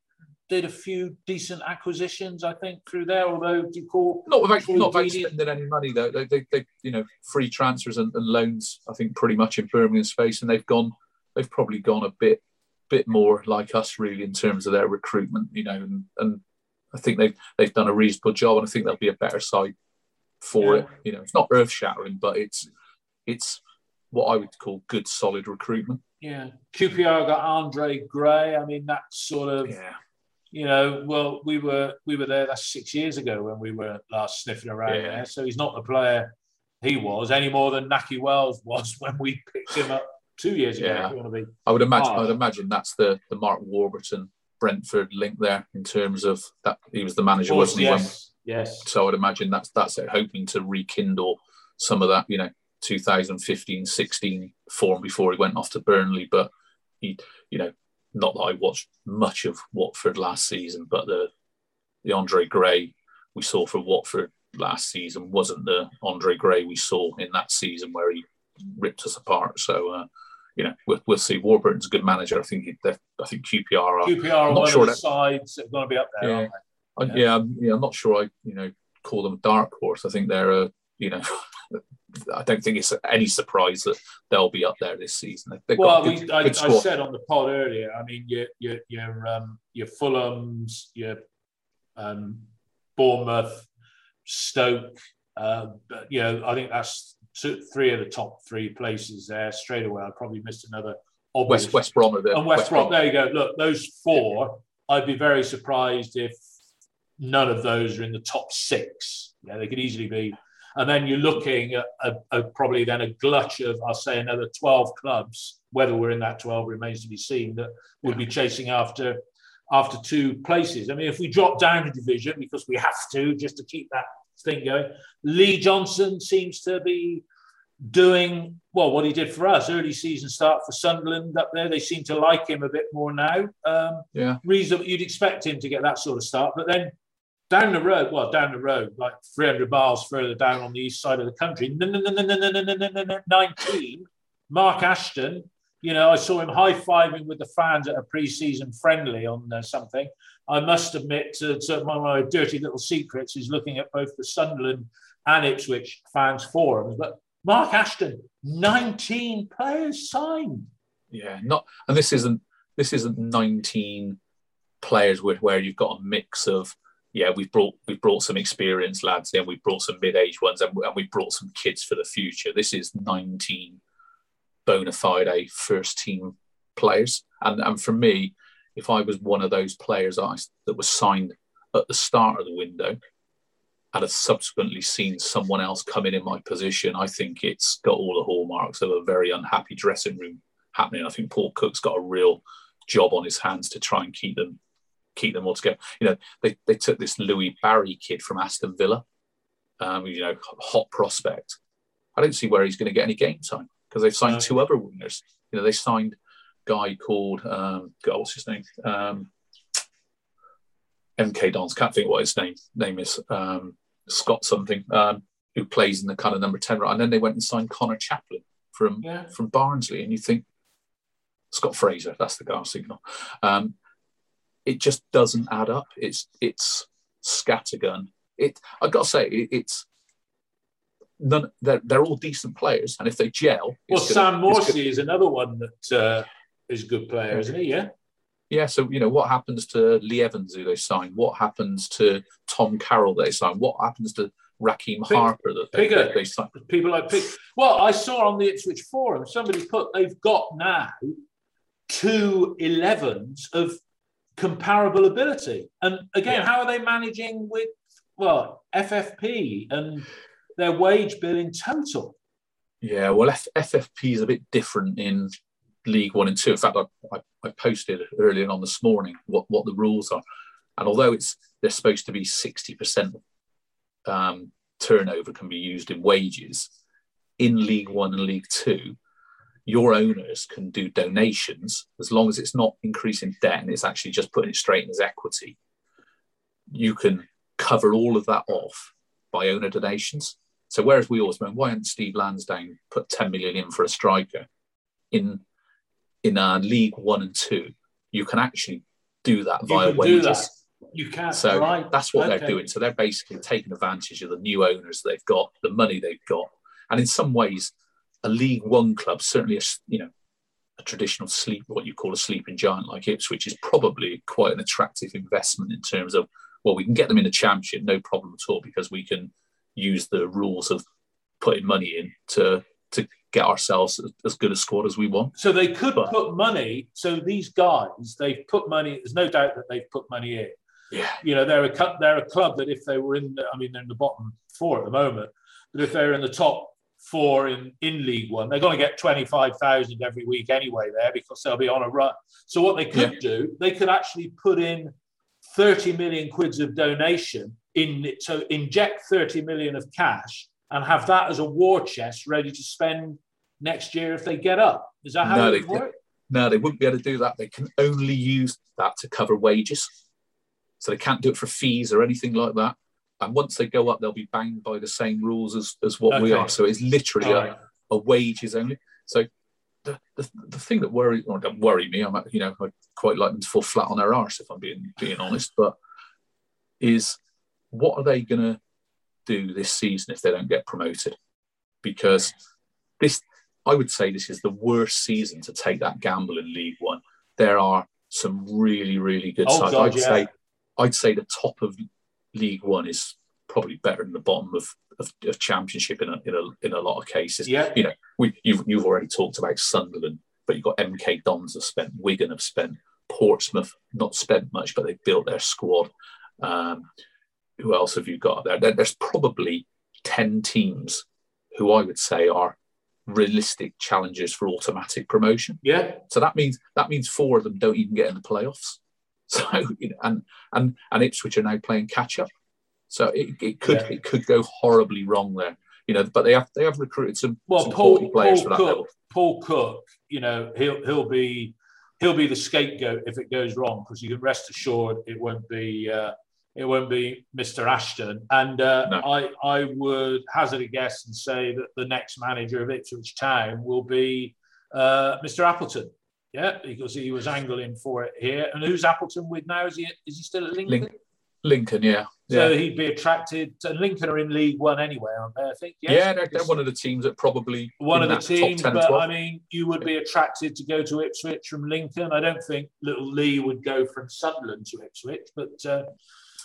did a few decent acquisitions, I think, through there. Although do you call not without not without spending any money though. They, they, they, you know, free transfers and, and, loans. I think pretty much in Birmingham space, and they've gone. They've probably gone a bit, bit more like us really in terms of their recruitment. You know, and, and I think they've they've done a reasonable job, and I think they'll be a better side for yeah. it. You know, it's not earth shattering, but it's it's what I would call good, solid recruitment. Yeah, QPR got Andre Gray. I mean, that sort of yeah you know, well, we were we were there. That's six years ago when we were last sniffing around yeah. there. So he's not the player he was any more than Nahki Wells was when we picked him up two years ago. Yeah. I would imagine. I would imagine that's the the Mark Warburton Brentford link there in terms of that he was the manager, course, wasn't he? Yes. When, yes. So I would imagine that's that's it, hoping to rekindle some of that, you know, 2015, 16 form before he went off to Burnley. But he, you know, not that I watched much of Watford last season, but the the Andre Gray we saw for Watford last season wasn't the Andre Gray we saw in that season where he ripped us apart. So, uh, you know, we'll, we'll see. Warburton's a good manager. I think he, I think QPR are. QPR are one sure of the sides that are going to be up there. Yeah, I, yeah, I'm, yeah. I'm not sure. I you know call them dark horse. I think they're a you know I don't think it's any surprise that they'll be up there this season. They've well, good, I, good I, said on the pod earlier. I mean, your your your um, your Fulham's, your um, Bournemouth, Stoke. Uh, you know, I think that's two, three of the top three places there straight away. I probably missed another. Obvious. West West Brom, and West, West Brom. There you go. Look, those four. I'd be very surprised if none of those are in the top six. Yeah, they could easily be and then you're looking at, at, at probably then a glut of, I'll say, another 12 clubs. Whether we're in that 12 remains to be seen. That would be chasing after after two places. I mean, if we drop down a division because we have to, just to keep that thing going, Lee Johnson seems to be doing well what he did for us early season start for Sunderland up there they seem to like him a bit more now um yeah reason you'd expect him to get that sort of start but then down the road, well, down the road, like 300 miles further down on the east side of the country, 19, Mark Ashton, you know, I saw him high fiving with the fans at a pre season friendly on uh, something. I must admit to, to one of my dirty little secrets is looking at both the Sunderland and Ipswich fans forums. But Mark Ashton, 19 players signed. Yeah, not, and this isn't this isn't 19 players with where you've got a mix of yeah, we've brought we've brought some experienced lads in, we've brought some mid-aged ones, and, and we've brought some kids for the future. This is 19 bona fide eh, first team players, and and for me, if I was one of those players I, that was signed at the start of the window, and have subsequently seen someone else come in in my position, I think it's got all the hallmarks of a very unhappy dressing room happening. I think Paul Cook's got a real job on his hands to try and keep them keep them all together. You know, they, they took this Louie Barry kid from Aston Villa, um, you know, hot prospect. I don't see where he's going to get any game time because they've signed no. two other wingers. You know, they signed a guy called um, God, what's his name? Um, MK Dons. Can't think what his name name is. Um, Scott something. Um, who plays in the kind of number ten right? And then they went and signed Conor Chaplin from yeah. from Barnsley, and you think Scott Fraser, that's the guy I was thinking of. Um, it just doesn't add up. It's it's scattergun. It I got to say it, it's none. They're, they're all decent players, and if they gel, well, Sam Morsy is another one that uh, is a good player, isn't he? Yeah. Yeah, so you know what happens to Lee Evans who they sign? What happens to Tom Carroll they sign? What happens to Rekeem Harper that they, Bigger. they, they people like Pig. Well, I saw on the Ipswich forum somebody put they've got now two 11s of comparable ability. And again, Yeah. how are they managing with well FFP and their wage bill in total? Yeah, well, F- FFP is a bit different in League One and Two. In fact, I, I, I posted earlier on this morning what, what the rules are, and although it's they're supposed to be sixty percent um, turnover can be used in wages in League One and League Two, your owners can do donations as long as it's not increasing debt and it's actually just putting it straight in as equity. You can cover all of that off by owner donations. So whereas we always went, why didn't Steve Lansdown put 10 million in for a striker? In in uh, League One and Two, you can actually do that You via can wages. that. You can't. So right. that's what Okay. they're doing. So they're basically taking advantage of the new owners they've got, the money they've got, and in some ways, a League One club, certainly a you know a traditional sleep, what you call a sleeping giant like Ipswich, is probably quite an attractive investment in terms of well, we can get them in the championship, no problem at all, because we can use the rules of putting money in to to get ourselves as good a squad as we want. So they could But- put money. So these guys, they've put money. There's no doubt that they've put money in. Yeah. You know, they're a they're a club that if they were in, the, I mean, they're in the bottom four at the moment, but if they're in the top four in in League One, they're going to get twenty five thousand every week anyway there because they'll be on a run. So what they could do, they could actually put in thirty million quids of donation in it, so inject thirty million of cash and have that as a war chest ready to spend next year if they get up. Is that how No, it they- would work? No, they wouldn't be able to do that. They can only use that to cover wages. So they can't do it for fees or anything like that. And once they go up, they'll be banged by the same rules as, as what we are. So it's literally a, right. a wages only. So the, the, the thing that worry or don't worry me, I'm you know I quite like them to fall flat on their arse if I'm being being honest, but is what are they going to do this season if they don't get promoted? Because this, I would say, this is the worst season to take that gamble in League One. There are some really, really good Oh, sides. God, I'd yeah. say, I'd say the top of League One is probably better than the bottom of, of, of Championship in a, in a in a lot of cases. Yeah. You know, we, you've you've already talked about Sunderland, but you've got MK Dons have spent, Wigan have spent, Portsmouth not spent much, but they've built their squad. Um, who else have you got there? there? There's probably 10 teams who I would say are realistic challenges for automatic promotion. Yeah. So that means that means four of them don't even get in the playoffs. So you know, and and and Ipswich are now playing catch up. So it, it could Yeah. it could go horribly wrong there. You know, but they have they have recruited some, Well, some Paul, players Paul for that Cook, level. Paul Cook, you know, he'll he'll be he'll be the scapegoat if it goes wrong because you can rest assured it won't be uh, it won't be Mr. Ashton. And uh, No. I I would hazard a guess and say that the next manager of Ipswich Town will be uh, Mr. Appleton. Yeah, because he was angling for it here. And who's Appleton with now? Is he is he still at Lincoln? Link- Lincoln, yeah. So Yeah, he'd be attracted. To, Lincoln are in League One anyway, aren't they? I think. Yes? yeah they're, they're one of the teams that probably one of the teams, but 12. I mean, you would be attracted to go to Ipswich from Lincoln. I don't think little Lee would go from Sunderland to Ipswich, but uh,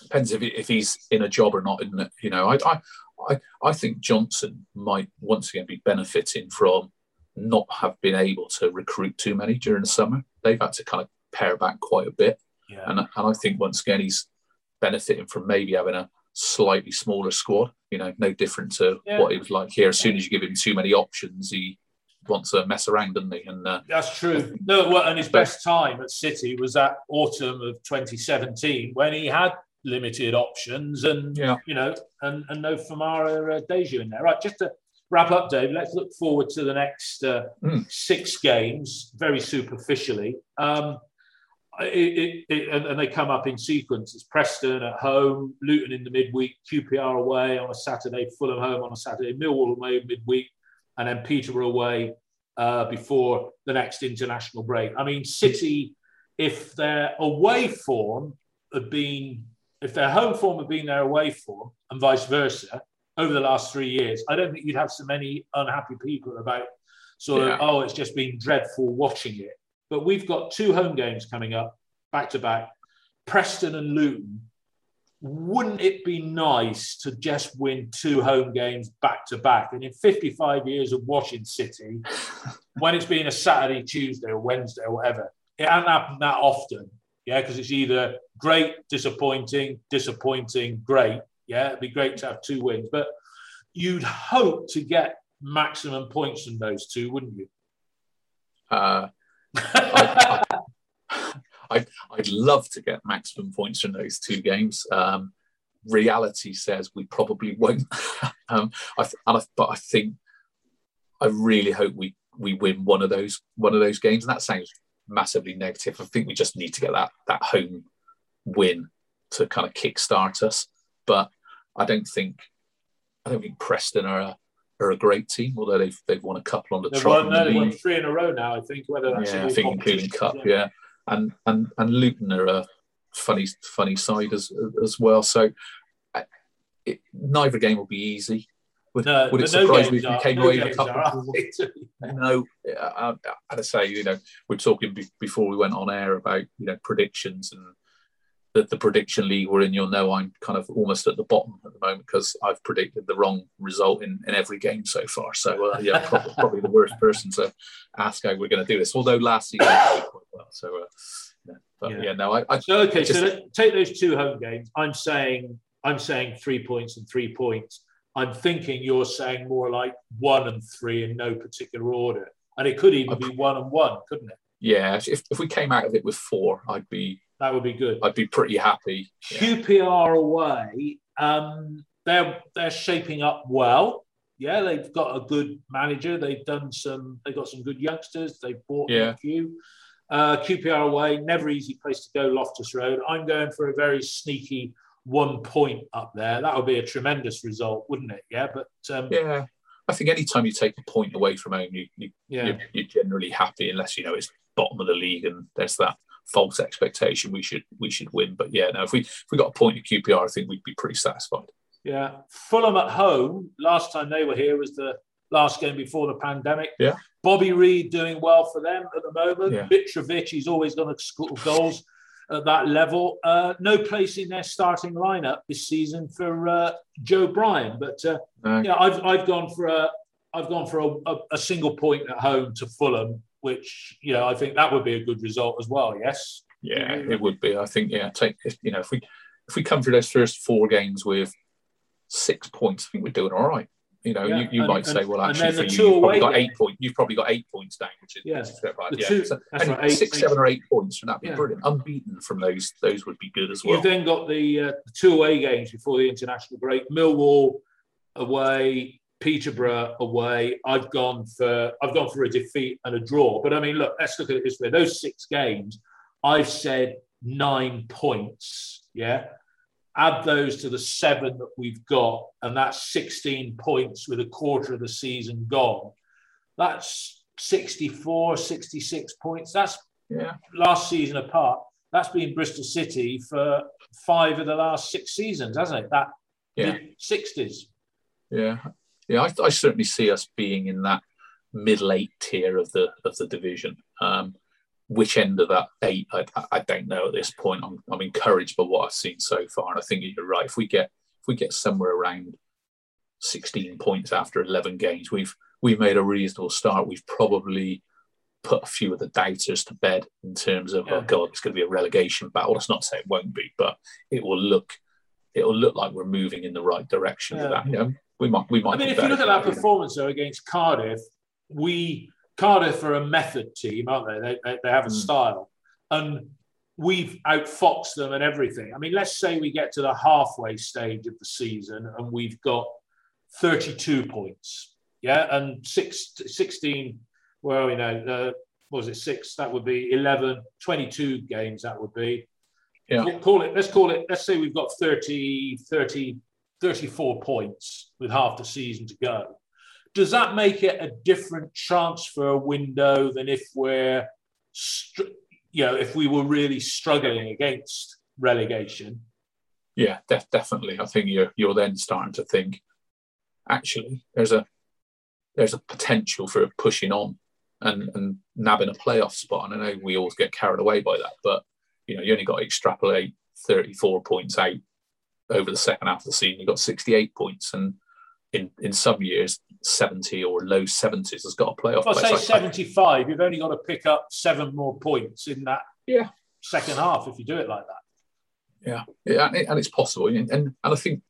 depends if, if he's in a job or not. Isn't it? You know, I, I, I, I think Johnson might once again be benefiting from not have been able to recruit too many during the summer. They've had to kind of pare back quite a bit, yeah, and and I think once again he's benefiting from maybe having a slightly smaller squad. You know, no different to Yeah. what he was like here. As soon as you give him too many options, he wants to mess around, doesn't he? And uh, that's true. No, well, and his best time at City was that autumn of 2017 when he had limited options and yeah, you know, and, and no Famara uh, Diédhiou in there. Right, just to wrap up, Dave, let's look forward to the next uh, Mm. six games very superficially. Um, it, it, it, and, and they come up in sequence. It's Preston at home, Luton in the midweek, QPR away on a Saturday, Fulham home on a Saturday, Millwall away midweek, and then Peterborough away uh, before the next international break. I mean, City, if their away form had been, if their home form had been their away form, and vice versa, over the last three years, I don't think you'd have so many unhappy people about sort Yeah. of, oh, it's just been dreadful watching it. But we've got two home games coming up back to back Preston and Luton. wouldn't it be nice to just win two home games back to back? And in 55 years of watching City, when it's been a Saturday, Tuesday, or Wednesday, or whatever, it hasn't happened that often. Yeah, because it's either great, disappointing, disappointing, great. Yeah, it'd be great to have two wins, but you'd hope to get maximum points from those two, wouldn't you? Uh, I, would love to get maximum points from those two games. Um, reality says we probably won't. um, I, I, but I think I really hope we we win one of those one of those games, and that sounds massively negative. I think we just need to get that that home win to kind of kickstart us. But I don't think I don't think Preston are a, are a great team, although they've they've won a couple on the they've trot. Won, no, they won three in a row now. I think whether that's yeah, I think including cup, yeah. yeah, and and and Luton are a funny funny side as as well. So it, neither game will be easy. Would, no, would it surprise no me if we came away with a couple? no, uh, uh, I, I, say, you know, we're talking be, before we went on air about you know predictions and the, the prediction league we're in. You'll know I'm kind of almost at the bottom at the moment because I've predicted the wrong result in, in every game so far. So uh, yeah, probably, probably, the worst person to ask how we're going to do this. Although last season quite well, so. Uh, yeah. But yeah, yeah no, I, I so, okay. Just, so take those two home games. I'm saying I'm saying three points and three points. I'm thinking you're saying more like one and three in no particular order. And it could even be one and one, couldn't it? Yeah, if, if we came out of it with four, I'd be that would be good. I'd be pretty happy. QPR away, um, they're they're shaping up well. Yeah, they've got a good manager. They've done some. They've got some good youngsters. They've bought yeah. a few. Uh, QPR away, never easy place to go. Loftus Road. I'm going for a very sneaky one point up there. That would be a tremendous result, wouldn't it? Yeah, but um, yeah, I think anytime you take a point away from home, you, you yeah. you're, you're, generally happy, unless you know it's bottom of the league and there's that false expectation we should we should win. But yeah, now if we if we got a point at QPR, I think we'd be pretty satisfied. Yeah, Fulham at home. Last time they were here was the last game before the pandemic. Yeah, Bobby Reid doing well for them at the moment. Yeah. Mitrovic, he's always going to score goals at that level. Uh, no place in their starting lineup this season for uh, Joe Bryan, but uh, no. yeah, I've I've gone for a I've gone for a, a, a, single point at home to Fulham, which you know I think that would be a good result as well. Yes. Yeah, it would be. I think yeah, take you know if we if we come through those first four games with six points, I think we're doing all right. You know, yeah. you, you and, might and, say, well, actually, for you, you've probably got eight points. You've probably got eight points down, which is yeah. yeah. Two, so, right, eight, six, eight. seven, or eight points from that be yeah. brilliant. Unbeaten from those, those would be good as well. You've then got the, uh, the two away games before the international break. Millwall away, Peterborough away. I've gone for I've gone for a defeat and a draw. But I mean, look, let's look at it this way. Those six games, I've said nine points. Yeah add those to the seven that we've got, and that's 16 points with a quarter of the season gone. That's 64, 66 points. That's yeah. last season apart. That's been Bristol City for five of the last six seasons, hasn't it? That yeah. 60s. Yeah. Yeah, I, I, certainly see us being in that middle eight tier of the of the division. Um, which end of that eight, I, I don't know at this point. I'm, I'm encouraged by what I've seen so far, and I think you're right. If we get if we get somewhere around 16 points after 11 games, we've we've made a reasonable start. We've probably put a few of the doubters to bed in terms of oh, yeah. oh god, it's going to be a relegation battle. Let's not say it won't be, but it will look it will look like we're moving in the right direction yeah. that. You know, we might we might. I mean, if you look at our performance though against Cardiff, we Cardiff are a method team, aren't they? They, they, they have a mm. style. And we've outfoxed them and everything. I mean, let's say we get to the halfway stage of the season and we've got 32 points. Yeah. And six, 16, well, we know, uh, was it six? That would be 11, 22 games, that would be. Yeah. Call it, let's call it, let's say we've got 30, 30, 34 points with half the season to go does that make it a different transfer window than if we're, you know, if we were really struggling against relegation? Yeah, def- definitely. I think you're you're then starting to think, actually, there's a there's a potential for pushing on and and nabbing a playoff spot. And I know we always get carried away by that, but you know, you only got to extrapolate 34 points out over the second half of the season, he got 68 points, and in in some years 70 or low 70s has got a playoff. If I say 75, you've only got to pick up seven more points in that yeah second half if you do it like that. Yeah, yeah, and it's possible, and and I think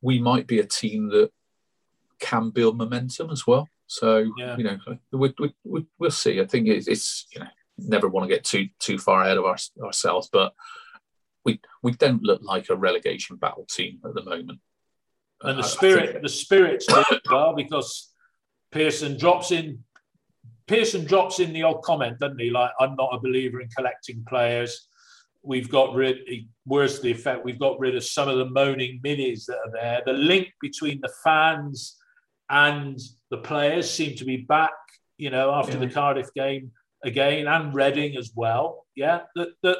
we might be a team that can build momentum as well. So yeah. you know, we, we, we, will see. I think it's, it's, you know never want to get too too far ahead of our, ourselves, but we we don't look like a relegation battle team at the moment. And the spirit, the spirit's well because Pearson drops in. Pearson drops in the odd comment, doesn't he? Like, I'm not a believer in collecting players. We've got rid, worse the effect, we've got rid of some of the moaning minis that are there. The link between the fans and the players seem to be back, you know, after yeah. the Cardiff game again and Reading as well. Yeah, that, that,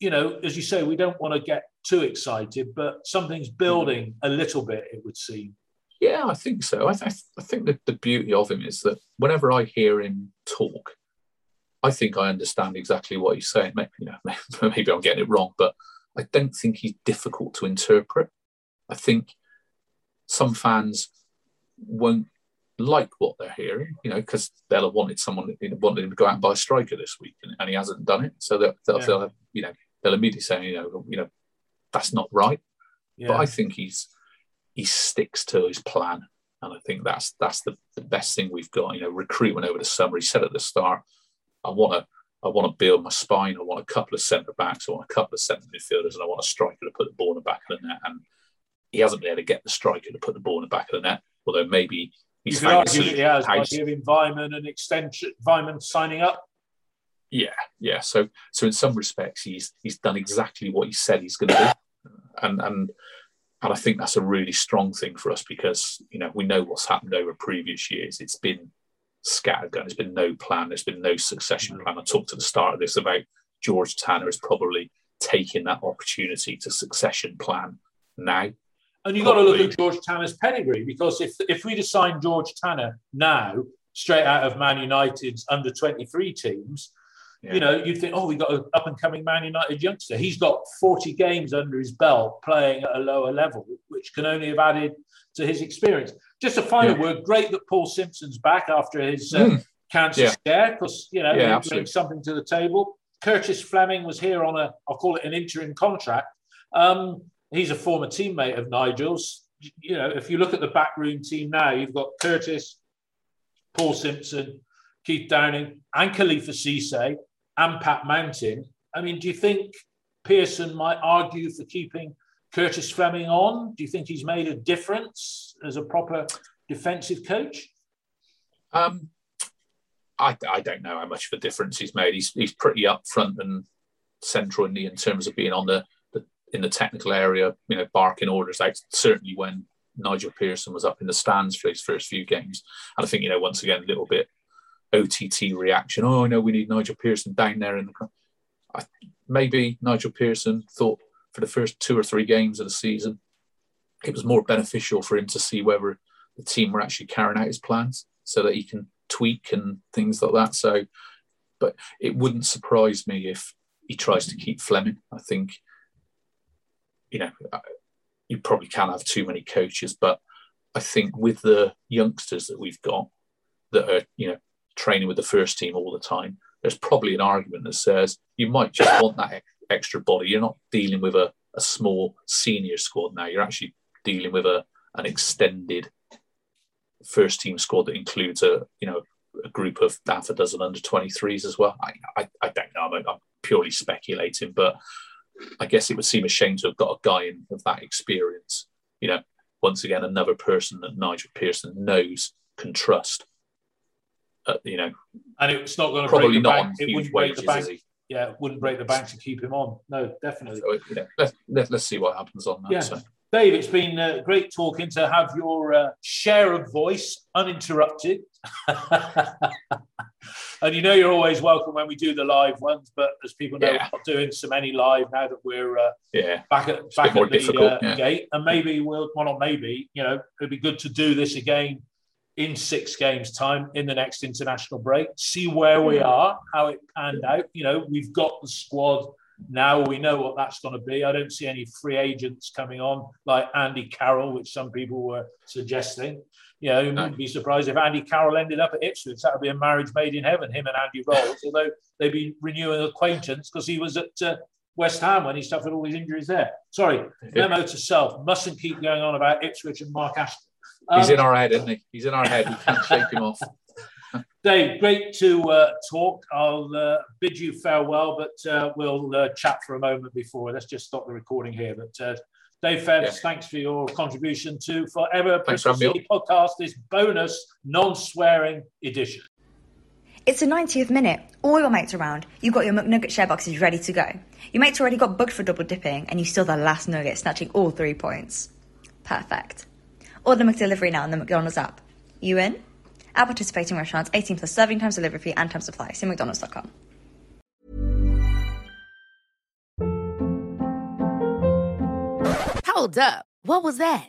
you know, as you say, we don't want to get too excited, but something's mm-hmm. building a little bit, it would seem. Yeah, I think so. I, th- I think that the beauty of him is that whenever I hear him talk, I think I understand exactly what he's saying. Maybe, you know, maybe I'm getting it wrong, but I don't think he's difficult to interpret. I think some fans won't like what they're hearing, you know, because they'll have wanted someone wanted him to go out and buy a striker this week, and, and he hasn't done it. So they'll, they'll, yeah. they'll have, you know, they'll immediately say, you know, you know, that's not right. Yeah. But I think he's he sticks to his plan, and I think that's that's the, the best thing we've got. You know, recruitment over the summer. He said at the start, I want to I want to build my spine. I want a couple of centre backs. I want a couple of centre midfielders, and I want a striker to put the ball in the back of the net. And he hasn't been able to get the striker to put the ball in the back of the net. Although maybe he's you could argue he has by giving Weimann an extension. Weimann signing up. Yeah, yeah. So, so in some respects, he's he's done exactly what he said he's going to do, and and and I think that's a really strong thing for us because you know we know what's happened over previous years. It's been scattergun. There's been no plan. There's been no succession mm. plan. I talked at the start of this about George Tanner is probably taking that opportunity to succession plan now. And you've got to look at George Tanner's pedigree because if if we'd assigned George Tanner now, straight out of Man United's under 23 teams, yeah. you know, you'd think, oh, we got an up and coming Man United youngster. He's got 40 games under his belt playing at a lower level, which can only have added to his experience. Just a final yeah. word. Great that Paul Simpson's back after his uh, mm. cancer yeah. scare because you know yeah, he brings something to the table. Curtis Fleming was here on a, I'll call it an interim contract. Um, he's a former teammate of Nigel's. You know, if you look at the backroom team now, you've got Curtis, Paul Simpson, Keith Downing, and Khalifa Cisse, and Pat Mountain. I mean, do you think Pearson might argue for keeping Curtis Fleming on? Do you think he's made a difference as a proper defensive coach? Um, I, I don't know how much of a difference he's made. He's, he's pretty upfront and central in, the, in terms of being on the, the in the technical area, you know, barking orders out. Certainly when Nigel Pearson was up in the stands for his first few games, and I think you know once again a little bit OTT reaction. Oh no, we need Nigel Pearson down there in the. I, maybe Nigel Pearson thought for the first two or three games of the season, it was more beneficial for him to see whether the team were actually carrying out his plans so that he can tweak and things like that. So, but it wouldn't surprise me if he tries to keep Fleming. I think, you know, you probably can't have too many coaches, but I think with the youngsters that we've got that are, you know, training with the first team all the time, there's probably an argument that says you might just want that extra body. You're not dealing with a, a small senior squad now. You're actually dealing with a an extended first team squad that includes a you know a group of half a dozen under 23s as well. I, I, I don't know. I'm, I'm, purely speculating, but I guess it would seem a shame to have got a guy in of that experience. You know, once again, another person that Nigel Pearson knows can trust. Uh, you know, and it's not going to probably break the not bank. It wouldn't break the bank yeah, wouldn't break the bank to keep him on. No, definitely. So, yeah, let's, let, us see what happens on that. Yeah. So. Dave, it's been uh, great talking to have your uh, share of voice uninterrupted. and you know you're always welcome when we do the live ones, but as people know, yeah. we're not doing so many live now that we're uh, yeah back at back at the uh, yeah. gate, and maybe we'll well not maybe you know it'd be good to do this again in six games' time in the next international break, see where we are, how it panned out. You know, we've got the squad Now we know what that's going to be. I don't see any free agents coming on like Andy Carroll, which some people were suggesting. You know, you wouldn't be surprised if Andy Carroll ended up at Ipswich. That would be a marriage made in heaven, him and Andy Rolls, although they'd be renewing acquaintance because he was at uh, West Ham when he suffered all these injuries there. Sorry, memo to self. Mustn't keep going on about Ipswich and Mark Ashton. Um, He's in our head, isn't he? He's in our head. We can't shake him off. Dave, great to uh, talk. I'll uh, bid you farewell, but uh, we'll uh, chat for a moment before. Let's just stop the recording here. But uh, Dave Fevs, yeah. thanks for your contribution to Forever Bristol City podcast, this bonus non-swearing edition. It's the 90th minute. All your mates around. You've got your McNugget share boxes ready to go. Your mates already got booked for double dipping, and you still the last nugget, snatching all three points. Perfect. Order McDelivery now on the McDonald's app. You in? At participating restaurants, 18 plus serving times, delivery fee, and time supply. See McDonald's.com. Hold up. What was that?